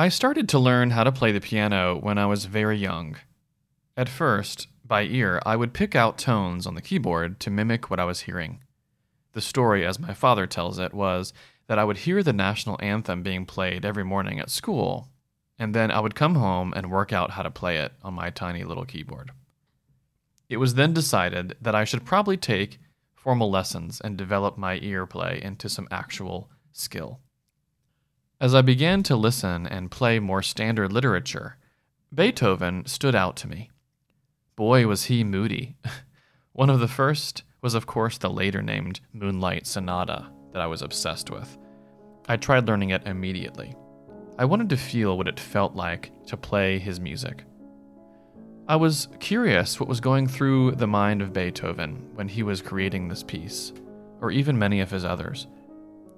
I started to learn how to play the piano when I was very young. At first, by ear, I would pick out tones on the keyboard to mimic what I was hearing. The story, as my father tells it, was that I would hear the national anthem being played every morning at school, and then I would come home and work out how to play it on my tiny little keyboard. It was then decided that I should probably take formal lessons and develop my ear play into some actual skill. As I began to listen and play more standard literature, Beethoven stood out to me. Boy, was he moody. One of the first was, of course, the later named Moonlight Sonata that I was obsessed with. I tried learning it immediately. I wanted to feel what it felt like to play his music. I was curious what was going through the mind of Beethoven when he was creating this piece, or even many of his others.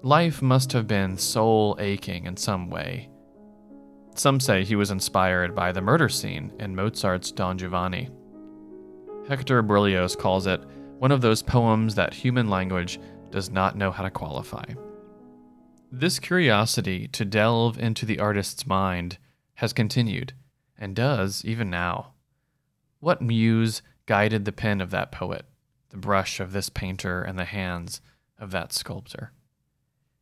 Life must have been soul aching in some way. Some say he was inspired by the murder scene in Mozart's Don Giovanni. Hector Berlioz calls it one of those poems that human language does not know how to qualify. This curiosity to delve into the artist's mind has continued, and does even now. What muse guided the pen of that poet, the brush of this painter, and the hands of that sculptor?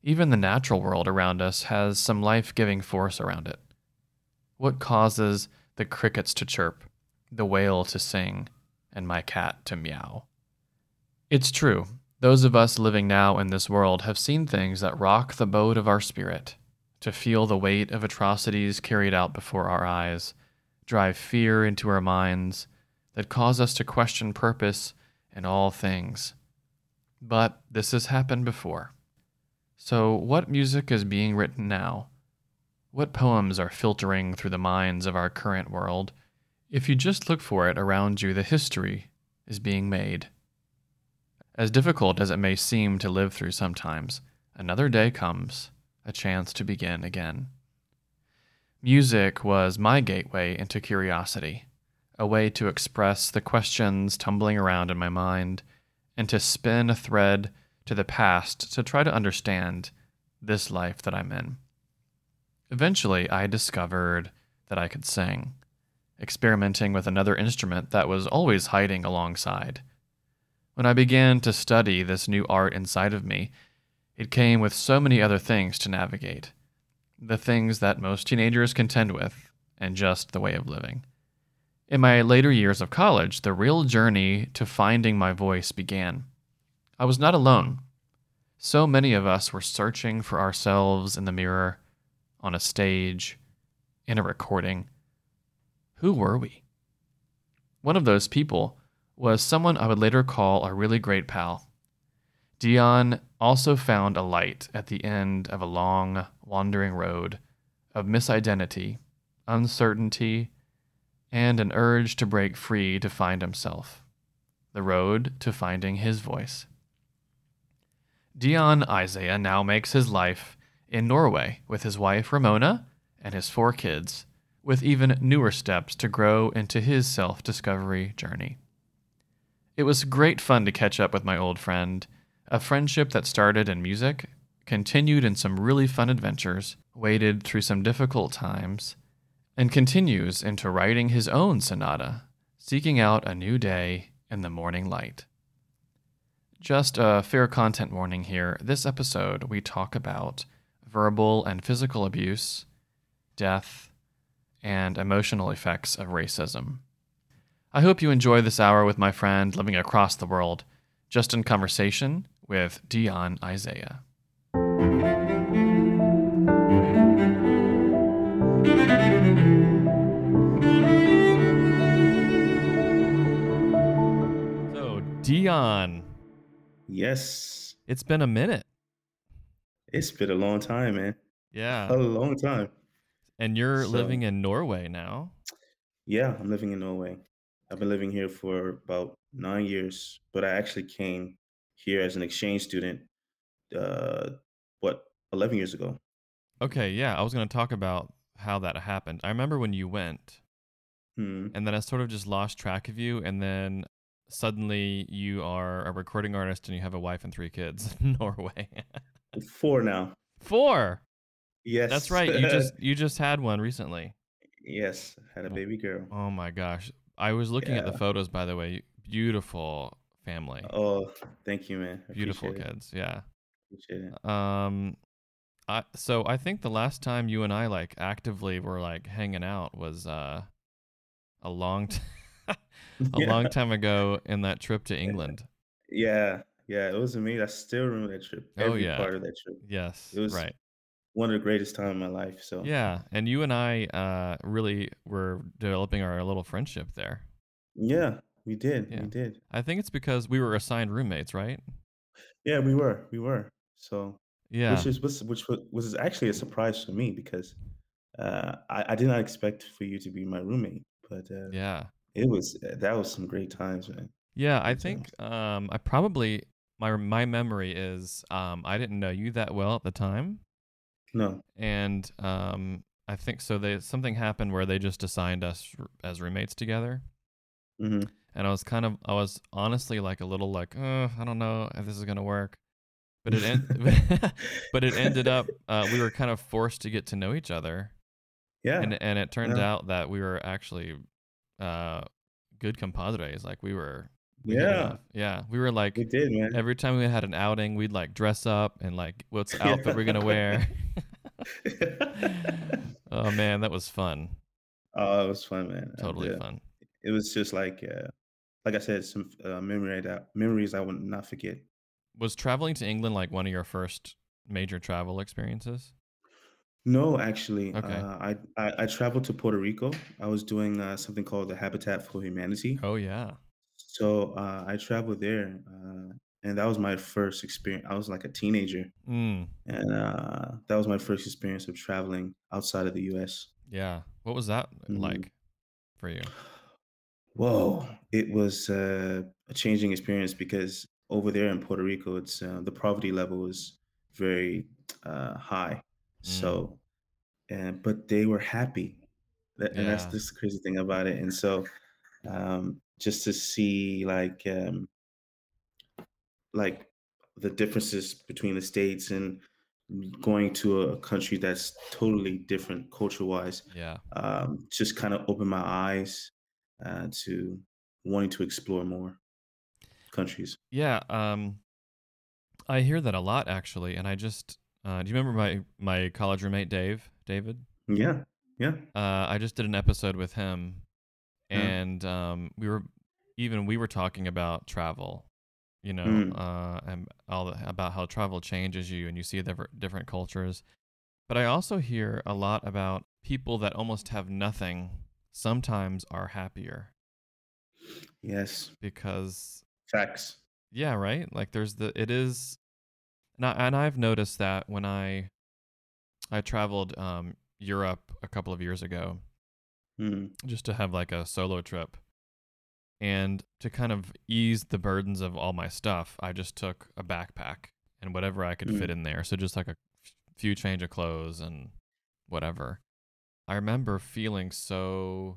Even the natural world around us has some life giving force around it. What causes the crickets to chirp, the whale to sing, and my cat to meow? It's true, those of us living now in this world have seen things that rock the boat of our spirit, to feel the weight of atrocities carried out before our eyes, drive fear into our minds, that cause us to question purpose in all things. But this has happened before. So, what music is being written now? What poems are filtering through the minds of our current world? If you just look for it around you, the history is being made. As difficult as it may seem to live through sometimes, another day comes, a chance to begin again. Music was my gateway into curiosity a way to express the questions tumbling around in my mind, and to spin a thread to the past to try to understand this life that I'm in. Eventually, I discovered that I could sing, experimenting with another instrument that was always hiding alongside. When I began to study this new art inside of me, it came with so many other things to navigate the things that most teenagers contend with, and just the way of living. In my later years of college, the real journey to finding my voice began. I was not alone. So many of us were searching for ourselves in the mirror, on a stage, in a recording. Who were we? One of those people was someone I would later call a really great pal. Dion also found a light at the end of a long, wandering road of misidentity, uncertainty, and an urge to break free to find himself, the road to finding his voice. Dion Isaiah now makes his life in Norway with his wife Ramona and his four kids, with even newer steps to grow into his self discovery journey. It was great fun to catch up with my old friend, a friendship that started in music, continued in some really fun adventures, waded through some difficult times, and continues into writing his own sonata, seeking out a new day in the morning light. Just a fair content warning here this episode, we talk about verbal and physical abuse, death, and emotional effects of racism. I hope you enjoy this hour with my friend living across the world, just in conversation with Dion Isaiah. So, Dion. Yes. It's been a minute. It's been a long time, man. Yeah. A long time. And you're So, living in Norway now. yeah, I'm living in Norway. I've been living here for about nine years, but I actually came here as an exchange student, uh, what, 11 years ago. Okay, yeah, I was going to talk about how that happened. I remember when you went, Hmm. and then I sort of just lost track of you, and then suddenly you are a recording artist and you have a wife and three kids in Norway. Four now. Four. Yes. That's right. You just you just had one recently. yes, had a Oh, baby girl. oh my gosh. I was looking at the photos by the way. Beautiful family. Oh, thank you, man. I Beautiful appreciate it. kids. Yeah. Appreciate it. Um I so I think the last time you and I like actively were like hanging out was uh a long t- a long time ago in that trip to England. Yeah. Yeah. It was amazing. I still remember that trip. Oh yeah. part of that trip. Yes, It was right. one of the greatest time in my life. So Yeah, and you and I uh really were developing our little friendship there. yeah, we did. Yeah. We did. I think it's because we were assigned roommates, right? Yeah, we were. We were. So which Yeah. is was which wa- was actually a surprise for me because uh, I, I did not expect for you to be my roommate, but uh, Yeah. It was that was some great times, man. Yeah, I think um I probably my my memory is um I didn't know you that well at the time No. and um I think so they something happened where they just assigned us r- as roommates together Mm-hmm. and I was kind of I was honestly like a little like, uh, I don't know if this is going to work. But it en- but it ended up uh, we were kind of forced to get to know each other yeah. and and it turned Yeah. out that we were actually uh good compadres like we were we Yeah. yeah we were like We did, man. every time we had an outing we'd like dress up and like what's Yeah. outfit we're gonna wear oh man that was fun oh, it was fun, man. And, totally uh, fun It was just like, uh, like I said, some uh, memory that memories I would not forget. was traveling to england like one of your first major travel experiences No, actually, Okay. uh, I, I I traveled to Puerto Rico. I was doing uh, something called the Habitat for Humanity. oh yeah So uh, I traveled there, uh, and that was my first experience. I was like a teenager, mm, and uh, that was my first experience of traveling outside of the U.S. yeah what was that Mhm. like for you Whoa, it was uh, a changing experience because over there in Puerto Rico, it's uh, the poverty level is very uh, high. So, and but they were happy, That- and that's Yeah. just the crazy thing about it. And so, um, just to see like um, like the differences between the states and going to a country that's totally different culture wise yeah um, just kind of opened my eyes uh, to wanting to explore more countries. Yeah, um, I hear that a lot actually, and I just uh, do you remember my my college roommate Dave? David? Yeah, yeah, Uh, I just did an episode with him, Yeah. and um, we were even we were talking about travel, you know, Mm. uh, and all the, about how travel changes you, and you see different different cultures. But I also hear a lot about people that almost have nothing sometimes are happier yes, because facts. Yeah, right. Like there's the it is, and, I, and I've noticed that when I I traveled um, Europe a couple of years ago Mm, just to have like a solo trip, and to kind of ease the burdens of all my stuff, I just took a backpack and whatever I could fit Mm. in there. So just like a f- few change of clothes and whatever. I remember feeling so,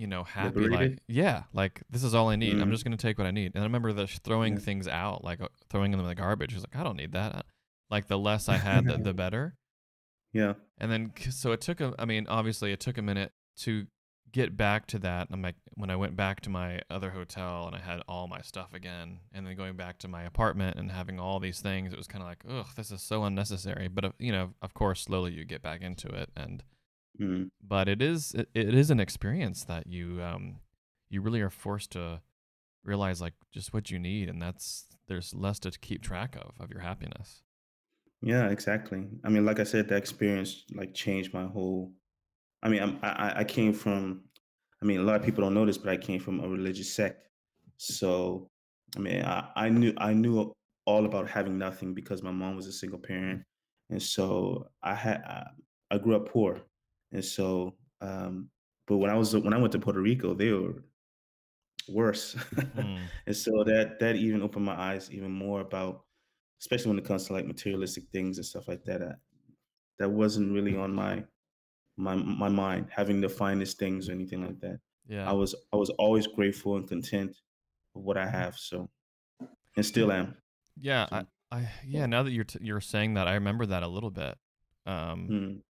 you know, happy. Like, yeah, like this is all I need. I'm Mm. just gonna take what I need. And I remember the throwing Yeah. things out, like uh, throwing them in the garbage. I was like, I don't need that. Like the less I had, the, the better. yeah, And then, so it took a, I mean, obviously it took a minute to get back to that. I'm like, when I went back to my other hotel and I had all my stuff again, and then going back to my apartment and having all these things, it was kind of like, ugh, this is so unnecessary. But, uh, you know, of course, slowly you get back into it. And, mm, but it is, it, it is an experience that you, um, you really are forced to realize like just what you need. And that's, there's less to keep track of, of your happiness. yeah, exactly. I mean, like I said, that experience like changed my whole. I mean, I'm, I I- I came from. I mean, a lot of people don't know this, but I came from a religious sect. So, I mean, I, I knew I knew all about having nothing because my mom was a single parent, and so I had I, I grew up poor, and so. Um, but when I was when I went to Puerto Rico, they were worse, Mm, and so that that even opened my eyes even more about, especially when it comes to like materialistic things and stuff like that. I, that wasn't really on my my my mind having the finest things or anything like that. Yeah, I was I was always grateful and content of what I have. So and still am. Yeah, I, I yeah. Now that you're t- you're saying that, I remember that a little bit. um, Mm,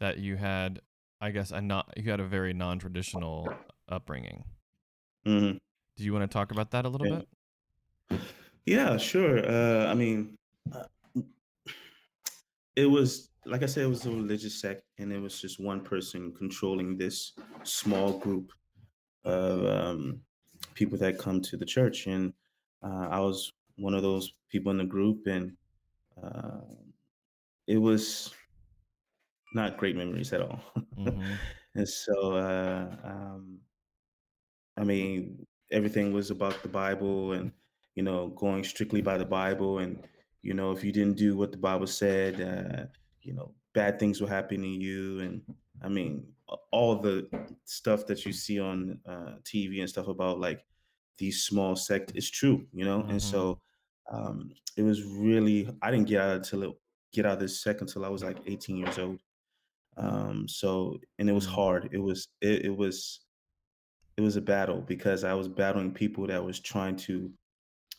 that you had, I guess, a not you had a very non-traditional upbringing. mhm. Do you want to talk about that a little Yeah. bit? Yeah, sure. Uh, I mean, uh, it was like I said, it was a religious sect, and it was just one person controlling this small group of um, people that come to the church, and uh, I was one of those people in the group, and uh, it was not great memories at all. Mm-hmm. and so, uh, um, I mean, everything was about the Bible and, you know, going strictly by the Bible. And, you know, if you didn't do what the Bible said, uh, you know, bad things will happen to you. And I mean, all the stuff that you see on uh, TV and stuff about like these small sect is true, you know? And Mm-hmm. so um, it was really, I didn't get out until it, get out of this sect until I was like 18 years old. Um, so, and it was Mm. hard. It was, it, it was, it was a battle because I was battling people that was trying to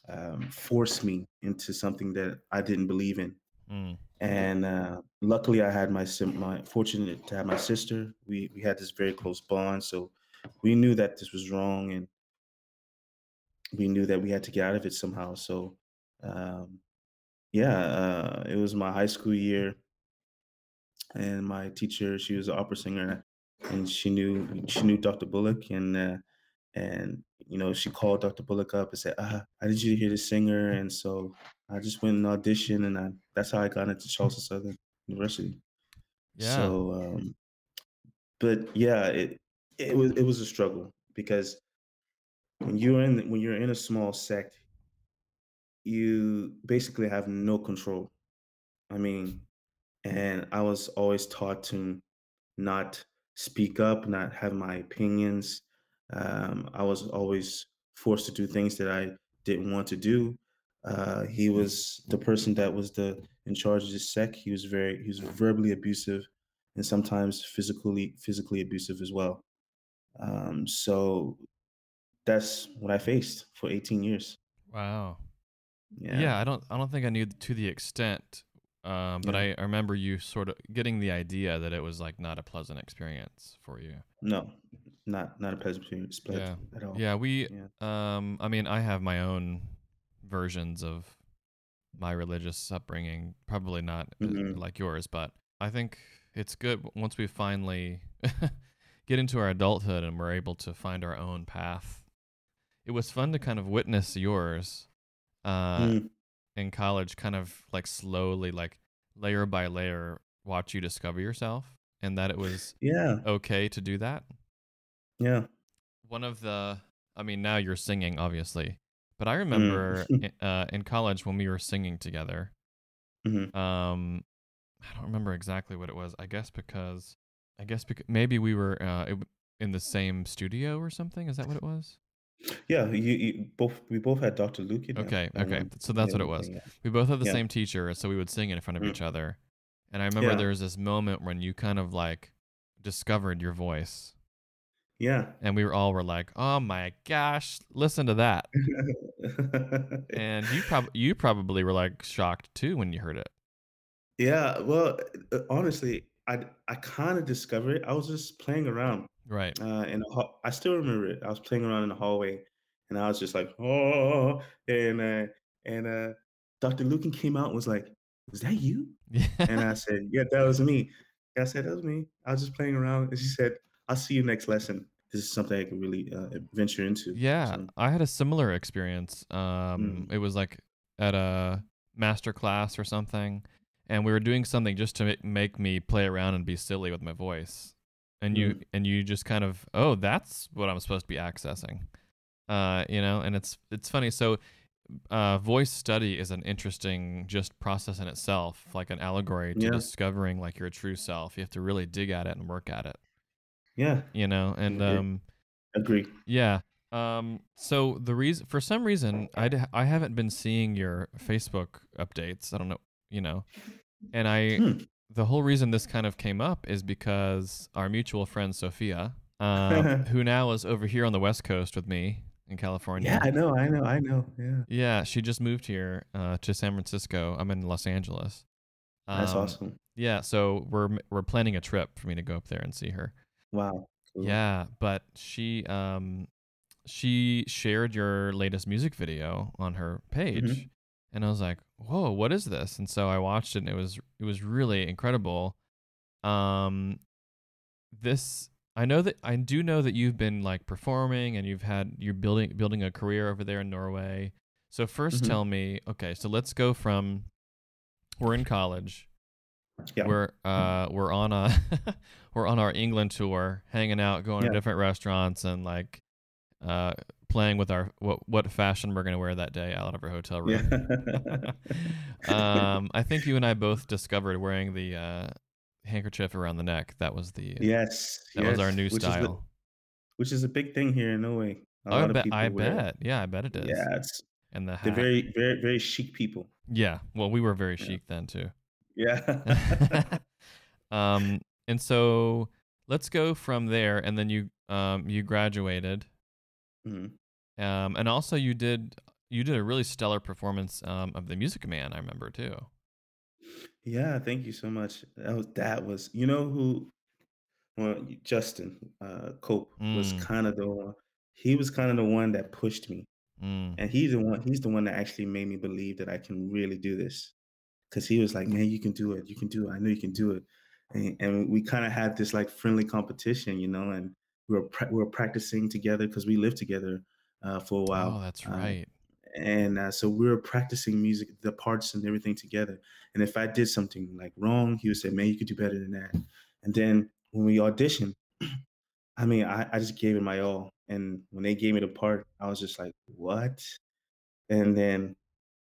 um, force me into something that I didn't believe in. Mm. And uh, luckily, I had my sim- my fortunate to have my sister. We we had this very close bond, so we knew that this was wrong, and we knew that we had to get out of it somehow. So, um, yeah, uh, it was my high school year, and my teacher, she was an opera singer, and she knew she knew Dr. Bullock, and uh, and you know she called Dr. Bullock up and said, "Ah, I need you to hear the singer," and so I just went and auditioned, and I, that's how I got into Charleston Southern University. Yeah. So, um, but yeah, it it was it was a struggle because when you're in when you're in a small sect, you basically have no control. I mean, and I was always taught to not speak up, not have my opinions. Um, I was always forced to do things that I didn't want to do. Uh, he was the person that was the in charge of the sec. He was very he was verbally abusive and sometimes physically physically abusive as well. Um, so that's what I faced for 18 years. Wow. Yeah. Yeah, I don't I don't think I knew to the extent, um, but Yeah. I, I remember you sort of getting the idea that it was like not a pleasant experience for you. No, not not a pleasant experience Yeah. at all. Yeah, we Yeah. um I mean, I have my own versions of my religious upbringing, probably not uh, Mhm. like yours, but I think it's good once we finally get into our adulthood and we're able to find our own path. It was fun to kind of witness yours uh Mm, in college kind of like slowly like layer by layer watch you discover yourself and that it was yeah. okay to do that. Yeah. one of the i mean now you're singing obviously but i Mm. remember i- uh, in college when we were singing together Mhm. um i don't remember exactly what it was i guess because i guess because maybe we were uh, it, in the same studio or something is that what it was Yeah, you, you both we both had Dr. Luke. there. okay okay so that's what it was yeah. we both had the Yeah. same teacher so we would sing in front of Mm. each other and i remember Yeah. there was this moment when you kind of like discovered your voice Yeah. and we were all were like oh my gosh listen to that and you probably you probably were like shocked too when you heard it yeah, well, uh, honestly, I I kind of discovered it. I was just playing around right uh, hall. I still remember it. I was playing around in the hallway, and I was just like, oh, and uh, and uh, Dr. Lucan came out and was like, "Was that you?" And I said, "Yeah, that was me." I said, "That was me." I was just playing around, and she said, "I'll see you next lesson." This is something I could really uh, venture into. Yeah, So, I had a similar experience. Um, Mm. it was like at a master class or something, and we were doing something just to make me play around and be silly with my voice. And you Mm. and you just kind of, oh, that's what I'm supposed to be accessing. Uh, you know, and it's it's funny. So, uh, voice study is an interesting just process in itself, like an allegory to Yeah. discovering like your true self. You have to really dig at it and work at it. yeah, You know, and agree. um, agree. yeah. Um. So the reason, for some reason, I, d- I haven't been seeing your Facebook updates. I don't know, you know, and I Hmm. The whole reason this kind of came up is because our mutual friend Sophia, um, who now is over here on the West Coast with me in California. Yeah, I know, I know, I know. Yeah. Yeah, she just moved here uh, to San Francisco. I'm in Los Angeles. That's Um, awesome. yeah, so we're we're planning a trip for me to go up there and see her. Wow. Cool. Yeah, but she um she shared your latest music video on her page Mhm. and I was like, "Whoa, what is this?" And so I watched it and it was it was really incredible. Um this I know that I do know that you've been like performing and you've had you're building building a career over there in Norway. So 1st Mhm. tell me, okay, so let's go from we're in college. Yeah. We're uh we're on a we're on our England tour, hanging out, going Yeah. to different restaurants and like uh playing with our what what fashion we're going to wear that day out of our hotel room. Yeah. um I think you and I both discovered wearing the uh handkerchief around the neck. That was the yes. that was our new which is the- style. which is a big thing here in Norway. A I lot of bet I it. bet. Yeah, I bet it is. Yeah, it's And the they're very, very, very chic people. yeah. Well, we were very Yeah. chic then too. Yeah. um, and so let's go from there, and then you um you graduated, Mhm. Um, and also you did you did a really stellar performance um of the Music Man. I remember too. Yeah, thank you so much. That was that was you know who well Justin uh Cope was Mm, kind of the one he was kind of the one that pushed me. mm. And he's the one he's the one that actually made me believe that I can really do this. Cause he was like, Man, you can do it, you can do it. I know you can do it. And, and we kind of had this like friendly competition, you know, and we were pra- we were practicing together because we lived together uh, for a Oh, while. that's Um, right. and uh, so we were practicing music, the parts and everything together. And if I did something like wrong, he would say, "Man, you could do better than that." And then when we auditioned, I mean, I, I just gave it my all. And when they gave me the part, I was just like, "What?" And then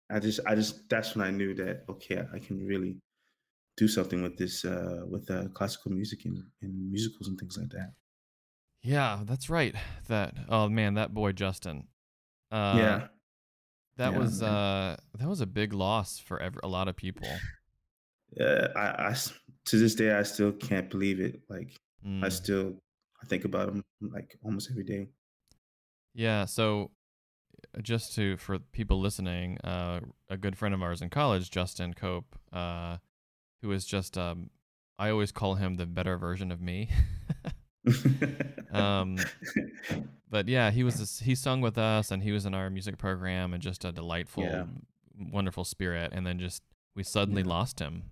I just, I just, that's when I knew that okay, I can really do something with this, uh, with uh, classical music and, and musicals and things like that. Yeah, that's right. That oh man, that boy Justin. Uh, yeah, that yeah, was man. uh that was a big loss for ev- a lot of people. Uh, I, I to this day, I still can't believe it. Like, I Mm. still I think about him like almost every day. Yeah, so uh, just to for people listening, uh, a good friend of ours in college, Justin Cope, uh, who is just um, I always call him the better version of me. um, but yeah, he was this, he sung with us and he was in our music program and just a delightful, Yeah. wonderful spirit. And then just we suddenly Yeah. lost him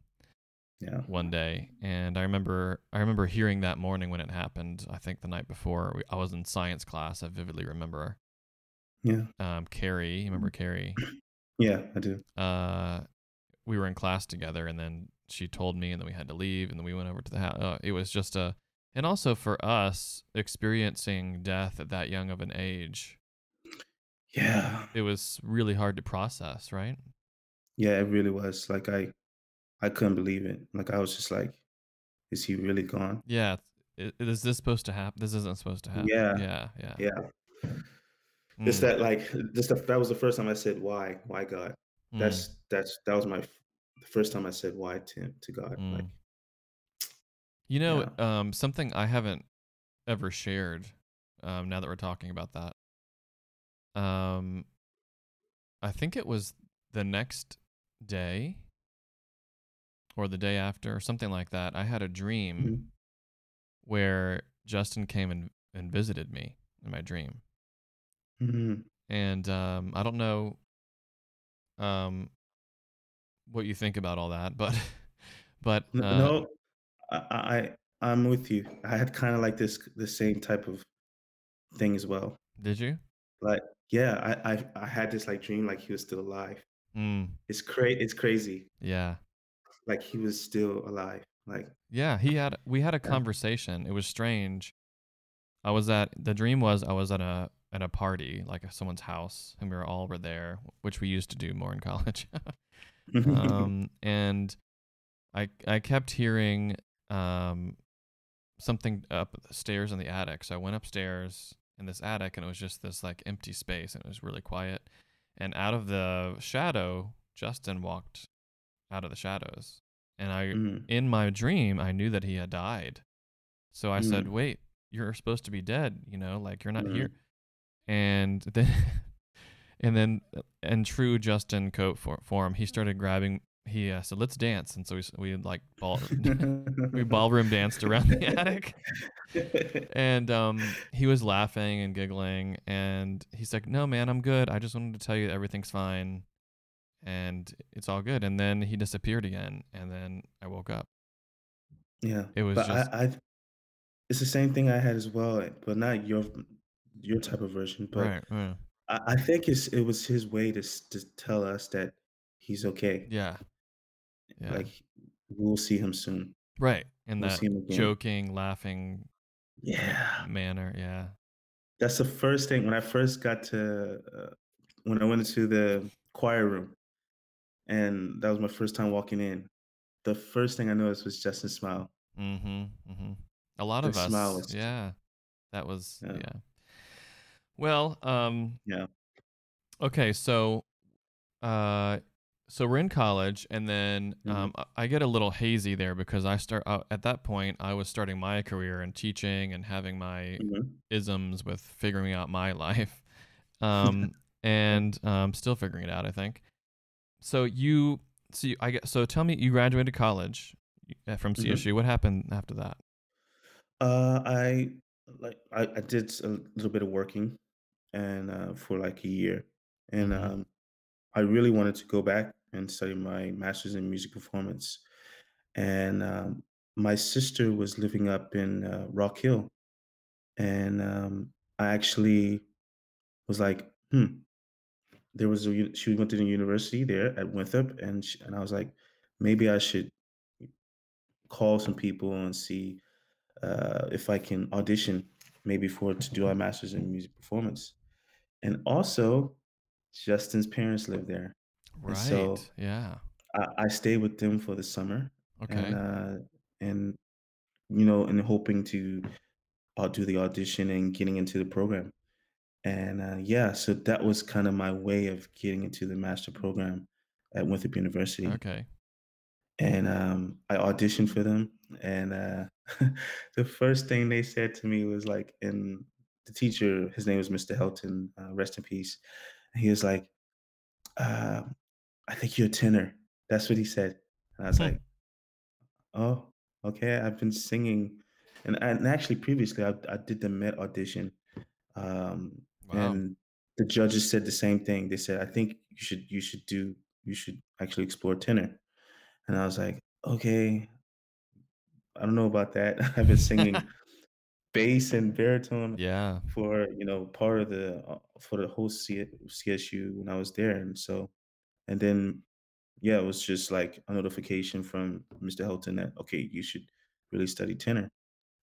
yeah. one day, and I remember I remember hearing that morning when it happened. I think the night before we, I was in science class. I vividly remember Yeah. um, Carrie. You remember Carrie? Yeah, I do. uh, we were in class together, and then she told me, and then we had to leave, and then we went over to the house. Uh, it was just a, and also for us experiencing death at that young of an age, Yeah. it was really hard to process, right? Yeah, it really was. Like I I couldn't believe it. Like I was just like, is he really gone? Yeah, is this supposed to happen? This isn't supposed to happen. Yeah. yeah, yeah. Yeah. Mm, that like this the, that was the first time I said why? Why God? mm, That's that's that was my the first time I said why to to God. Mm. Like You know, um, something I haven't ever shared. Um, now that we're talking about that, um, I think it was the next day or the day after, or something like that. I had a dream Mhm. where Justin came and, and visited me in my dream, Mhm. and um, I don't know um, what you think about all that, but but uh, no, I, I I'm with you. I had kind of like this the same type of thing as well. did you? Like yeah, I I, I had this like dream like he was still alive. Mm, It's cra- it's crazy. yeah. Like he was still alive. Like Yeah, he had we had a conversation. It was strange. I was at the dream was I was at a at a party, like someone's house, and we were all were there, which we used to do more in college. um, and I I kept hearing um something up the stairs in the attic. So I went upstairs in this attic, and it was just this like empty space, and it was really quiet. And out of the shadow, Justin walked out of the shadows, and I Mhm. in my dream, I knew that he had died. So I said, Mm. "Wait, you're supposed to be dead, you know, like you're not Mhm. here." And then and then in true Justin Cope for, form, he started grabbing he uh, said, "Let's dance," and so we we like ball we ballroom danced around the attic, and um, he was laughing and giggling, and he's like, "No, man, I'm good. I just wanted to tell you everything's fine, and it's all good." And then he disappeared again, and then I woke up. yeah, It was but just I, I, it's the same thing I had as well, but not your your type of version. But right, I, I think it's it was his way to to tell us that he's okay. yeah, yeah, Like we'll see him soon. right. In We'll that see him again. joking, laughing Yeah, manner, yeah. that's the first thing when I first got to uh, when I went into the choir room, and that was my first time walking in. The first thing I noticed was Justin's smile. Mm-hmm. Mm-hmm. A lot The of us, was yeah. That was yeah, yeah. Well, um, yeah. okay, so uh, so we're in college, and then hmm um, I get a little hazy there because I start uh, at that point I was starting my career in teaching and having my hmm isms with figuring out my life, um, and um, still figuring it out. I think. So you, so you, I get. So tell me, you graduated college from CSU. What happened after that? Uh, I like I, I did a little bit of working and uh, for like a year, and Mm-hmm. um, I really wanted to go back and study my master's in music performance. And um, my sister was living up in uh, Rock Hill, and um, I actually was like, hmm. There was a she went to the university there at Winthrop, and sh and I was like, maybe I should call some people and see uh, if I can audition maybe for to do our master's in music performance. And also, Justin's parents live there, and so Right. Yeah. I, I stayed with them for the summer, and Okay. uh, and you know, and hoping to uh, do the audition and getting into the program. And uh, yeah, so that was kind of my way of getting into the master program at Winthrop University. Okay. And um, I auditioned for them, and uh, the first thing they said to me was like, and the teacher, his name was Mr. Helton, uh, rest in peace. He was like, uh, "I think you're a tenor." That's what he said, and I was Hmm. like, "Oh, okay." I've been singing, and and actually previously I, I did the Met audition, um, Wow. and the judges said the same thing. They said, "I think you should you should do you should actually explore tenor." And I was like, "Okay, I don't know about that." I've been singing bass and baritone Yeah. for you know part of the uh, for the whole C- CSU when I was there, and so and then yeah, it was just like a notification from Mr. Helton that okay, you should really study tenor.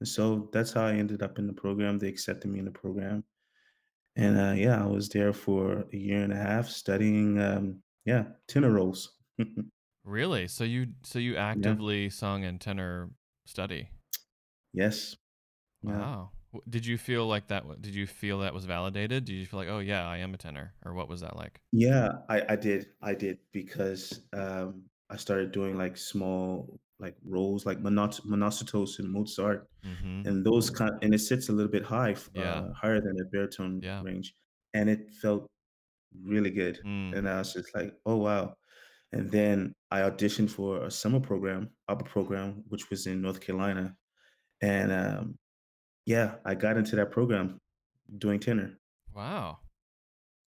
And so that's how I ended up in the program. They accepted me in the program, and uh, yeah, I was there for a year and a half studying um, yeah tenor roles. Really? So you so you yeah. actively sung in tenor study? Yes. Wow. Did you feel like that? Did you feel that was validated? Did you feel like, oh yeah, I am a tenor, or what was that like? Yeah, I I did. I did because, um, I started doing, like, small, like, roles, like Monot Monostatos and Mozart, Mm-hmm. and those kind and it sits a little bit high f Yeah. uh, higher than the baritone Yeah. range, and it felt really good, Mm. and I was just like, "Oh, wow." And then I auditioned for a summer program, APA program, which was in North Carolina, and, um, yeah, I got into that program doing tenor. Wow.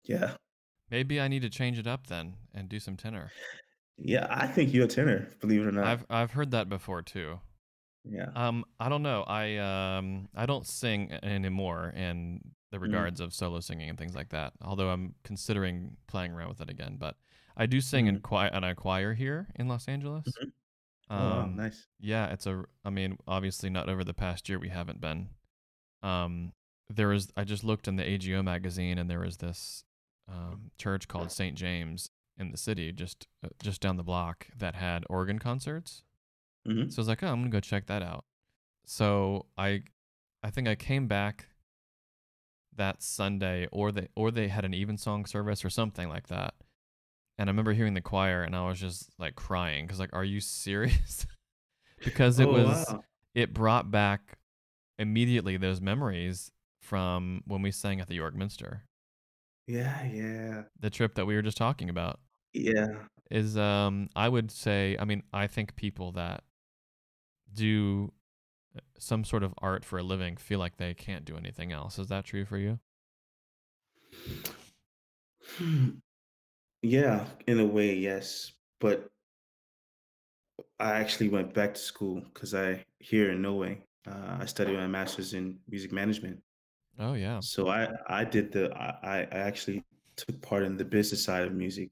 Yeah. Maybe I need to change it up then and do some tenor. Yeah, I think you're a tenor, believe it or not. I've I've heard that before too. Yeah. Um, I don't know. I um I don't sing anymore in the Mm, regards of solo singing and things like that. Although I'm considering playing around with it again, but I do sing in mm, choir in a choir here in Los Angeles. mhm. Oh, wow, Um, nice. yeah, it's a. I mean, obviously not over the past year. We haven't been. Um, there was. I just looked in the AGO magazine, and there was this um, church called St. James in the city, just uh, just down the block, that had organ concerts. Mhm, So I was like, oh, I'm gonna go check that out. So I, I think I came back that Sunday, or they or they had an evensong service or something like that. And I remember hearing the choir, and I was just like crying because like, are you serious? because it Oh, was wow. it brought back immediately those memories from when we sang at the York Minster, Yeah, yeah. the trip that we were just talking about. Yeah. is um I would say I mean I think people that do uh, some sort of art for a living feel like they can't do anything else. Is that true for you? Hmm. Yeah, in a way, yes. But I actually went back to school because I here in Norway, uh, I studied my master's in music management. Oh yeah. So I I did the I I actually took part in the business side of music.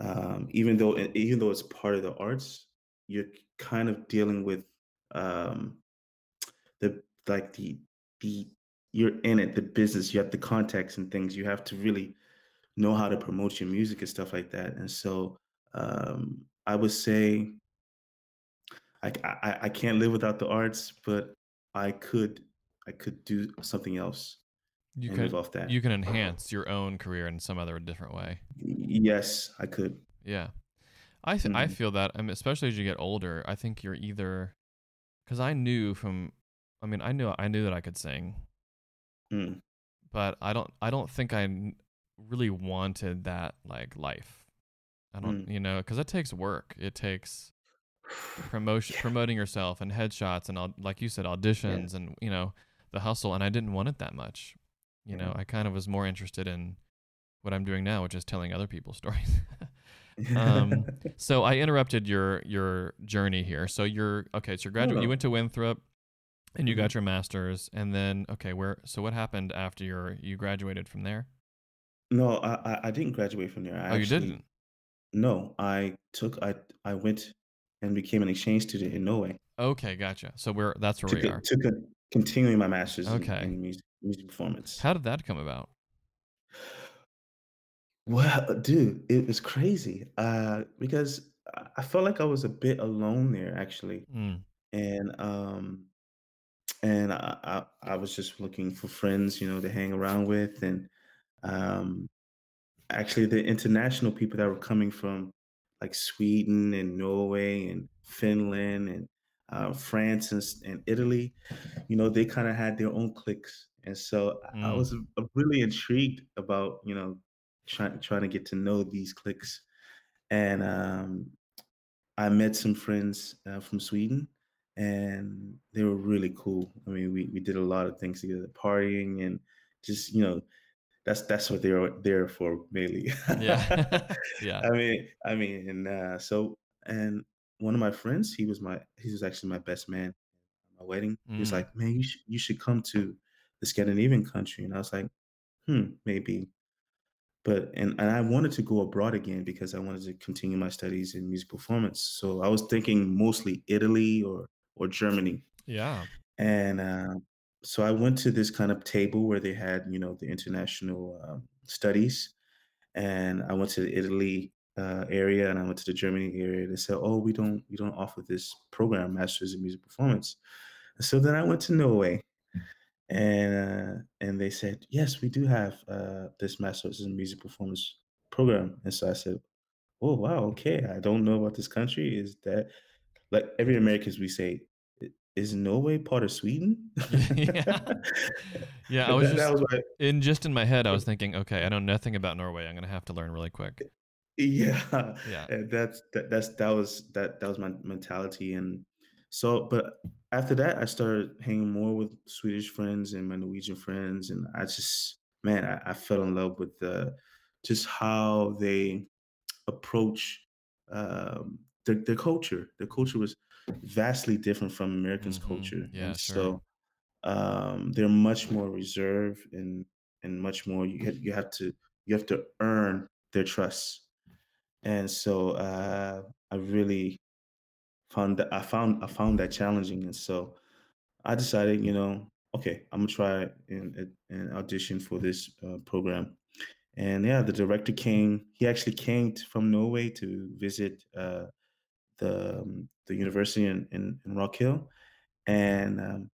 Um, even though even though it's part of the arts, you're kind of dealing with um, the like the the you're in it, the business. You have the context and things. You have to really know how to promote your music and stuff like that. And so um, I would say I, I I can't live without the arts, but I could I could do something else You can off that. you can enhance your own career in some other different way. Yes, I could. Yeah. I th- I Mhm. feel that I mean, especially as you get older, I think you're either cuz I knew from I mean, I knew I knew that I could sing, Mm, but I don't I don't think I really wanted that like life. I don't, mm. you know, cuz it takes work. It takes promotion Yeah, promoting yourself and headshots and like you said yeah, auditions and, you know, the hustle and I didn't want it that much. You know. I kind of was more interested in what I'm doing now, which is telling other people's stories. um, so I interrupted your your journey here. So you're okay. So you're graduate. You went to Winthrop and you Mhm. got your master's, and then okay, where? So what happened after your you graduated from there? No, I I didn't graduate from there. I Oh, you actually didn't. no, I took I I went and became an exchange student in Norway Okay, gotcha. So we're that's where to we are. to co- continuing my master's in, Okay. in music music performance. How did that come about? Well, dude, it was crazy. Uh, because I I felt like I was a bit alone there actually, Mm, and um, and I I, I was just looking for friends, you know, to hang around with, and um, Actually, the international people that were coming from, like, Sweden and Norway and Finland and, uh, France and and Italy, you know, they kinda had their own cliques, and so I I mm, was, uh, really intrigued about, you know, trying trying to get to know these cliques, and, um, I met some friends, uh, from Sweden, and they were really cool. I mean, we we did a lot of things together, partying and just, you know, that's that's what they're there for mainly. yeah, yeah. I mean I mean, and, uh, so and one of my friends, he was my he was actually my best man at my wedding. He was Mm, like, "Man, you should you should come to the Scandinavian country." And I was like, "Hmm, maybe." But and and I wanted to go abroad again because I wanted to continue my studies in music performance. So I was thinking mostly Italy or or Germany. yeah. And, uh, so I went to this kind of table where they had, you know, the international, um, studies, and I went to the Italy, uh, area, and I went to the Germany area. They said, "Oh, we don't we don't offer this program, Masters in Music Performance." And so then I went to Norway, and, uh, and they said, "Yes, we do have, uh, this Masters in Music Performance program." And so I said, "Oh, wow, okay. I don't know about this country. Is that" like every Americans, we say, "I is Norway part of Sweden?" yeah. Yeah, I was that that was my in just in my head I was thinking, okay, I know nothing about Norway. I'm going to have to learn really quick. yeah, Yeah. that's that that's that was that that was my mentality, and so but after that, I started hanging more with Swedish friends and my Norwegian friends, and I just man, I I fell in love with the just how they approach, um, their their culture. Their culture was vastly different from Americans' Mhm. culture, Yeah, and sure. so, um, they're much more reserved and and much more you have you have to you have to earn their trust. And so, uh, I really found that I found I found that challenging, and so I decided, you know, okay, I'm gonna try and and audition for this uh, program. And yeah, the director came. He actually came from Norway to visit uh, the um, the university in, in, in Rock Hill, and um,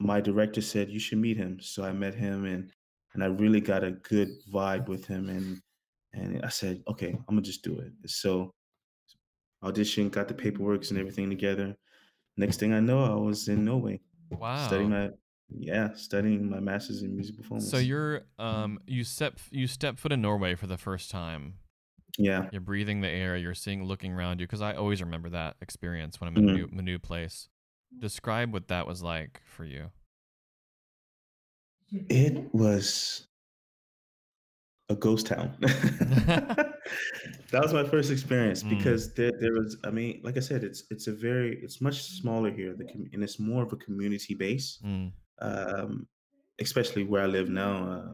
my director said you should meet him. So I met him, and and I really got a good vibe with him, and and I said, okay, I'm gonna just do it. So audition, got the paperwork and everything together. Next thing I know, I was in Norway Wow. studying my yeah, studying my master's in music performance. So you're um you step you step foot in Norway for the first time. Yeah. You're breathing the air. You're seeing, looking around you. Because I always remember that experience when I'm in a Mhm. new, a new place. Describe what that was like for you. It was a ghost town. that was my first experience Mm. because there, there was. I mean, like I said, it's it's a very it's much smaller here, the com- and it's more of a community base. Mm. Um, especially where I live now, uh,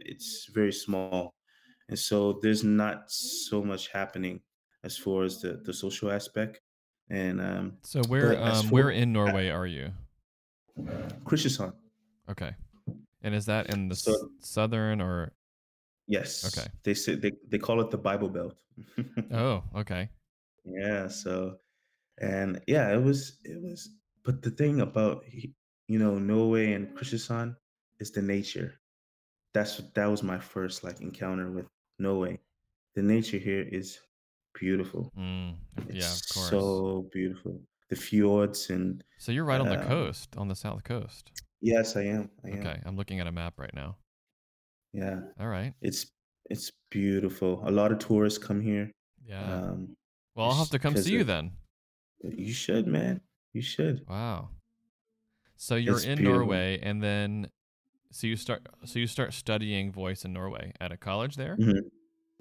it's very small, and so there's not so much happening as far as the the social aspect. And um, So where, um, where in Norway are you? Kristiansand, Okay. And is that in the so s- southern or? yes, Okay. they say they, they call it the Bible Belt. Oh, okay. Yeah, so and yeah, it was it was but the thing about you know Norway and Kristiansand is the nature. That's that was my first like encounter with Norway. The nature here is beautiful. Mm. Yeah, of It's course. so beautiful. The fjords and So you're right on the um, coast, on the south coast. yes, I am. I am. Okay. I'm looking at a map right now. Yeah, All right. it's it's beautiful. A lot of tourists come here. Yeah. Um, Well, I'll have to come see you of then. you should, man. You should. Wow. So you're It's in beautiful. Norway, and then so you start so you start studying voice in Norway at a college there. Mhm.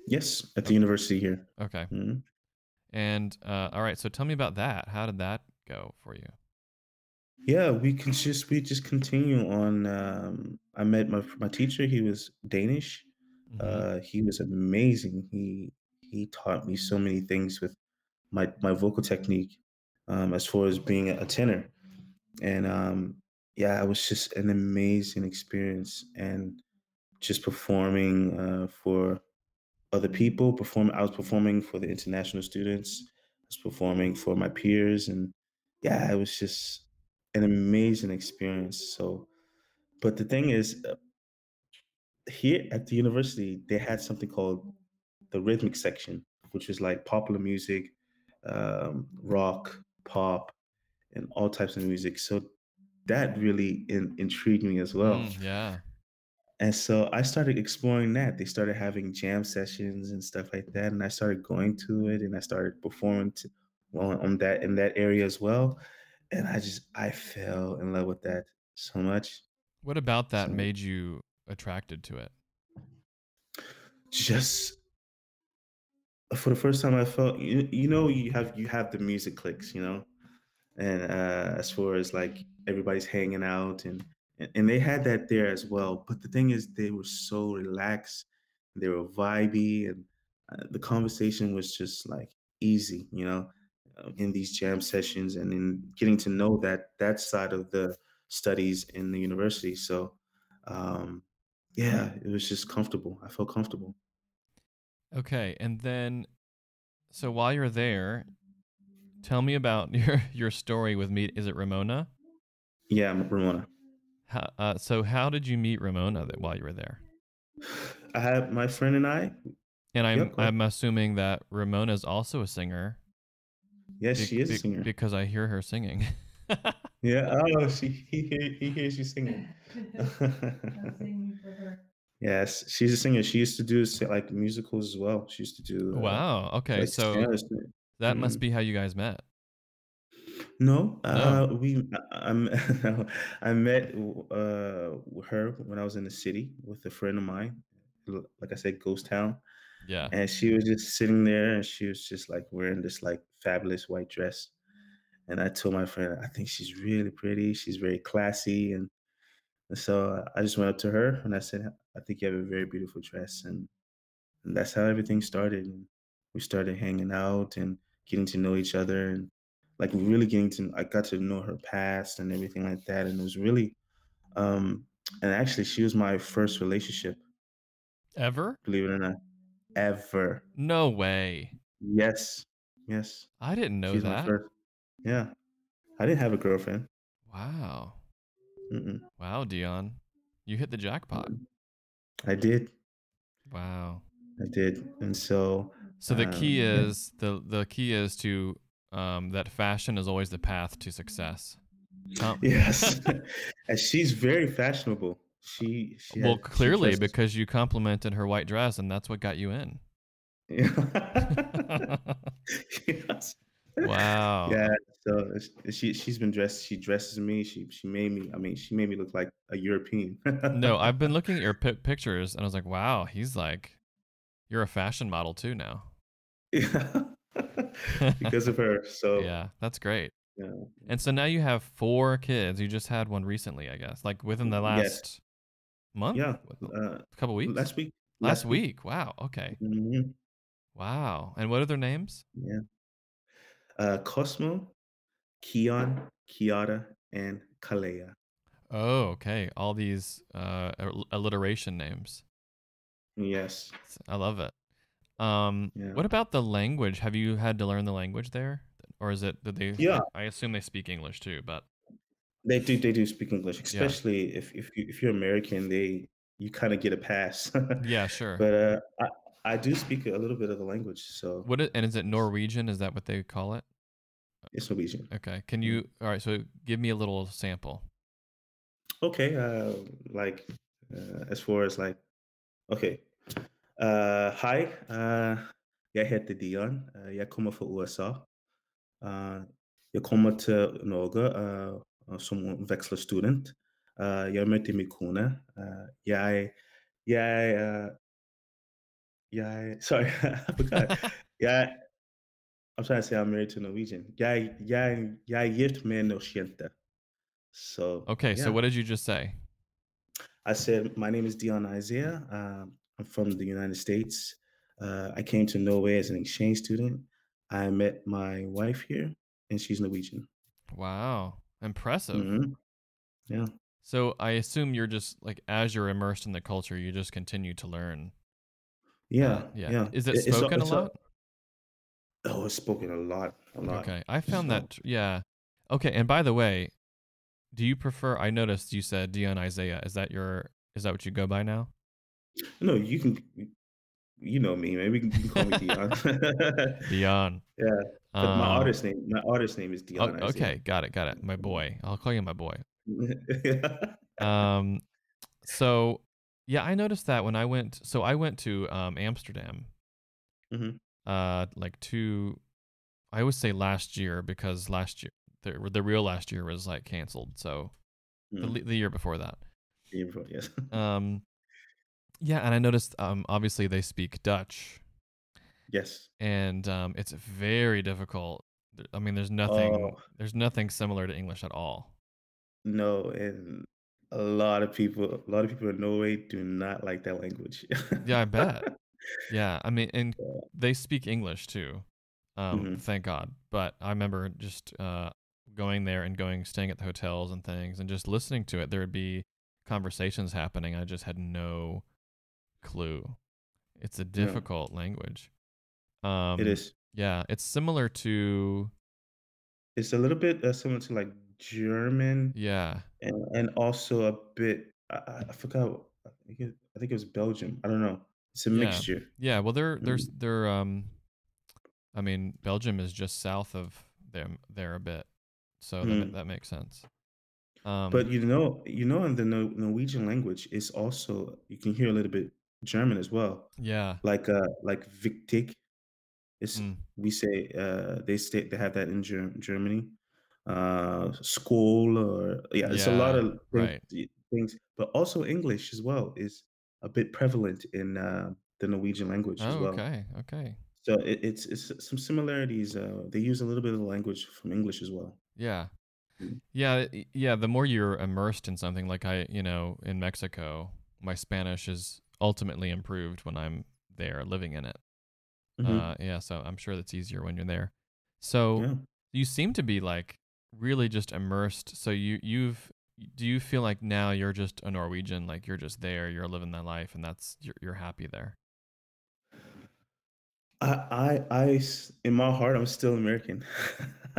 Yes, at the university here. Okay. Mhm. And uh, all right. So tell me about that. How did that go for you? Yeah, we can just we just continue on. Um, I met my my teacher. He was Danish. hmm Uh, he was amazing. He he taught me so many things with my my vocal technique, um, as far as being a, a tenor. And um, yeah, it was just an amazing experience, and just performing uh, for other people. Perform. I was performing for the international students. I was performing for my peers, and yeah, it was just an amazing experience. So, but the thing is, uh, here at the university, they had something called the rhythmic section, which was like popular music, um, rock, pop, and all types of music. So that really in, intrigued me as well. Mm, yeah. And so I started exploring that. They started having jam sessions and stuff like that, and I started going to it, and I started performing to, on, on that in that area as well. And I just I fell in love with that so much. What about that So made you attracted to it? just for the first time, I felt you, you know you have you have the music clicks, you know, and uh, as far as like everybody's hanging out and and they had that there as well. But the thing is, they were so relaxed, they were vibey, and uh, the conversation was just like easy, you know, uh, in these jam sessions and in getting to know that that side of the studies in the university. So, um, yeah, it was just comfortable. I felt comfortable. Okay. And then so while you're there, tell me about your your story with meet. Is it Ramona? Yeah, Ramona. How, uh, so how did you meet Ramona that while you were there? I have my friend and I. And I'm Yep. I'm assuming that Ramona is also a singer Yes, bec- she is a singer. because I hear her singing. Yeah. Oh, she he he hears you singing. yes, she's a singer. She used to do like musicals as well. She used to do uh, wow. Okay. like So yeah, that must mhm. be how you guys met. No, No. uh, we I, I'm I met uh her when I was in the city with a friend of mine. Like I said, Ghost Town. Yeah. and she was just sitting there and she was just like wearing this like fabulous white dress and i told my friend i think she's really pretty she's very classy and, and so i just went up to her and i said i think you have a very beautiful dress and, and that's how everything started and we started hanging out and getting to know each other and like really getting to i got to know her past and everything like that and it was really um and actually she was my first relationship Ever? believe it or not ever No way. Yes. Yes. I didn't know She's that. Yeah. I didn't have a girlfriend. Wow. Mm-mm. Wow, Dion. You hit the jackpot. I did. Wow. I did. And so, So the um, key yeah. is the the key is to um that fashion is always the path to success. Com- Yes. and she's very fashionable. She, she well, had, clearly dresses. because you complimented her white dress and that's what got you in. Yeah. Yes. wow. Yeah, so she she's been dressed she dresses me, she she made me I mean, she made me look like a European. No, I've been looking at your pi pictures and I was like, wow, he's like, you're a fashion model too now. Yeah. Because of her, so Yeah, that's great. yeah. And so now you have four kids. You just had one recently, I guess, like within the Yes. last month, Yeah, uh, a couple weeks, last week last last week. week. Wow. Okay. Mhm, Wow. And what are their names? yeah. Uh, Cosmo, Keon, Kiara, and Kalea. Oh, okay. All these uh, alliteration names. Yes. I love it. Um, Yeah. what about the language? Have you had to learn the language there, or is it that they? Yeah. I assume they speak English too, but They do they do speak English, yeah, especially if if you if you're American, they you kinda get a pass. yeah, sure. But, uh, I I do speak a little bit of the language, so What i- and is it Norwegian? Is that what they call it? it's Norwegian. Okay. Can you? All right. So give me a little sample. Okay, uh, like, uh, as far as, like okay. Uh, hi, uh, jag heter Dion. Uh, jag kommer från USA. Uh, jag kommer till Norge uh, som växelstudent. Uh, jag möter missioner. Uh, jag, jag, uh, jag, sorry, I forgot. Jag, I'm trying to say I'm married to a Norwegian. Jag, jag, jag är gift med en norskjente. So, Okay. So what did you just say? I said, My name is Dion Isaiah. Um, I'm from the United States. Uh, I came to Norway as an exchange student. I met my wife here, and she's Norwegian. Wow. Impressive. hmm Yeah. So I assume you're just like as you're immersed in the culture, you just continue to learn. Yeah. Uh, yeah. Yeah. Is it It- it's a- spoken a a- lot? oh, it's spoken a lot. A lot. Okay. I found that yeah. Okay, and by the way, do you prefer I noticed you said Dion Isaiah. Is that your is that what you go by now? No, you can, you know me, man. We can, you can call me Dion. Dion. yeah. But my Um, artist name, my artist name is Dion okay, got it, got it. My boy. I'll call you my boy. Um so yeah, I noticed that when I went so I went to um Amsterdam Mhm. uh like two I always say last year because last year the the real last year was like canceled. So the Mm. le- the year before that. Beautiful, Yes. Um yeah, and I noticed um obviously they speak Dutch yes. and um it's very difficult. Th- I mean there's nothing Oh. there's nothing similar to English at all. No, and a lot of people, a lot of people in Norway do not like that language. Yeah, I bet. Yeah, I mean and they speak English too. Um Mhm. thank God. But I remember just uh going there and going staying at the hotels and things and just listening to it. There would be conversations happening. I just had no clue. It's a Yeah. difficult language. Um It is. Yeah, it's similar to It's a little bit uh, similar to like German, yeah. and and also a bit. I, I forgot. I think it, I think it was Belgium. I don't know. It's a Yeah. mixture. Yeah, well they're Mm. there's they're um I mean Belgium is just south of them there a bit. So that Mm. that makes sense. Um But you know, you know, in the Nor- Norwegian language, it's also you can hear a little bit German as well. yeah. Like uh, like Viktig. It's Mm. we say uh, they say they have that in Ger- Germany. Uh, school or yeah, it's a lot of right. things, but also English as well is a bit prevalent in uh, the Norwegian language as Oh, well. okay. Okay. So it, it's it's some similarities. Uh, they use a little bit of the language from English as well. Yeah. Mm. Yeah, yeah, the more you're immersed in something like I, you know, in Mexico, my Spanish is ultimately improved when I'm there living in it. Mhm. Uh yeah, so I'm sure that's easier when you're there. So yeah. you seem to be like really just immersed. So you you've do you feel like now you're just a Norwegian, like you're just there, you're living that life and that's you're, you're happy there. I I in my heart, I'm still American.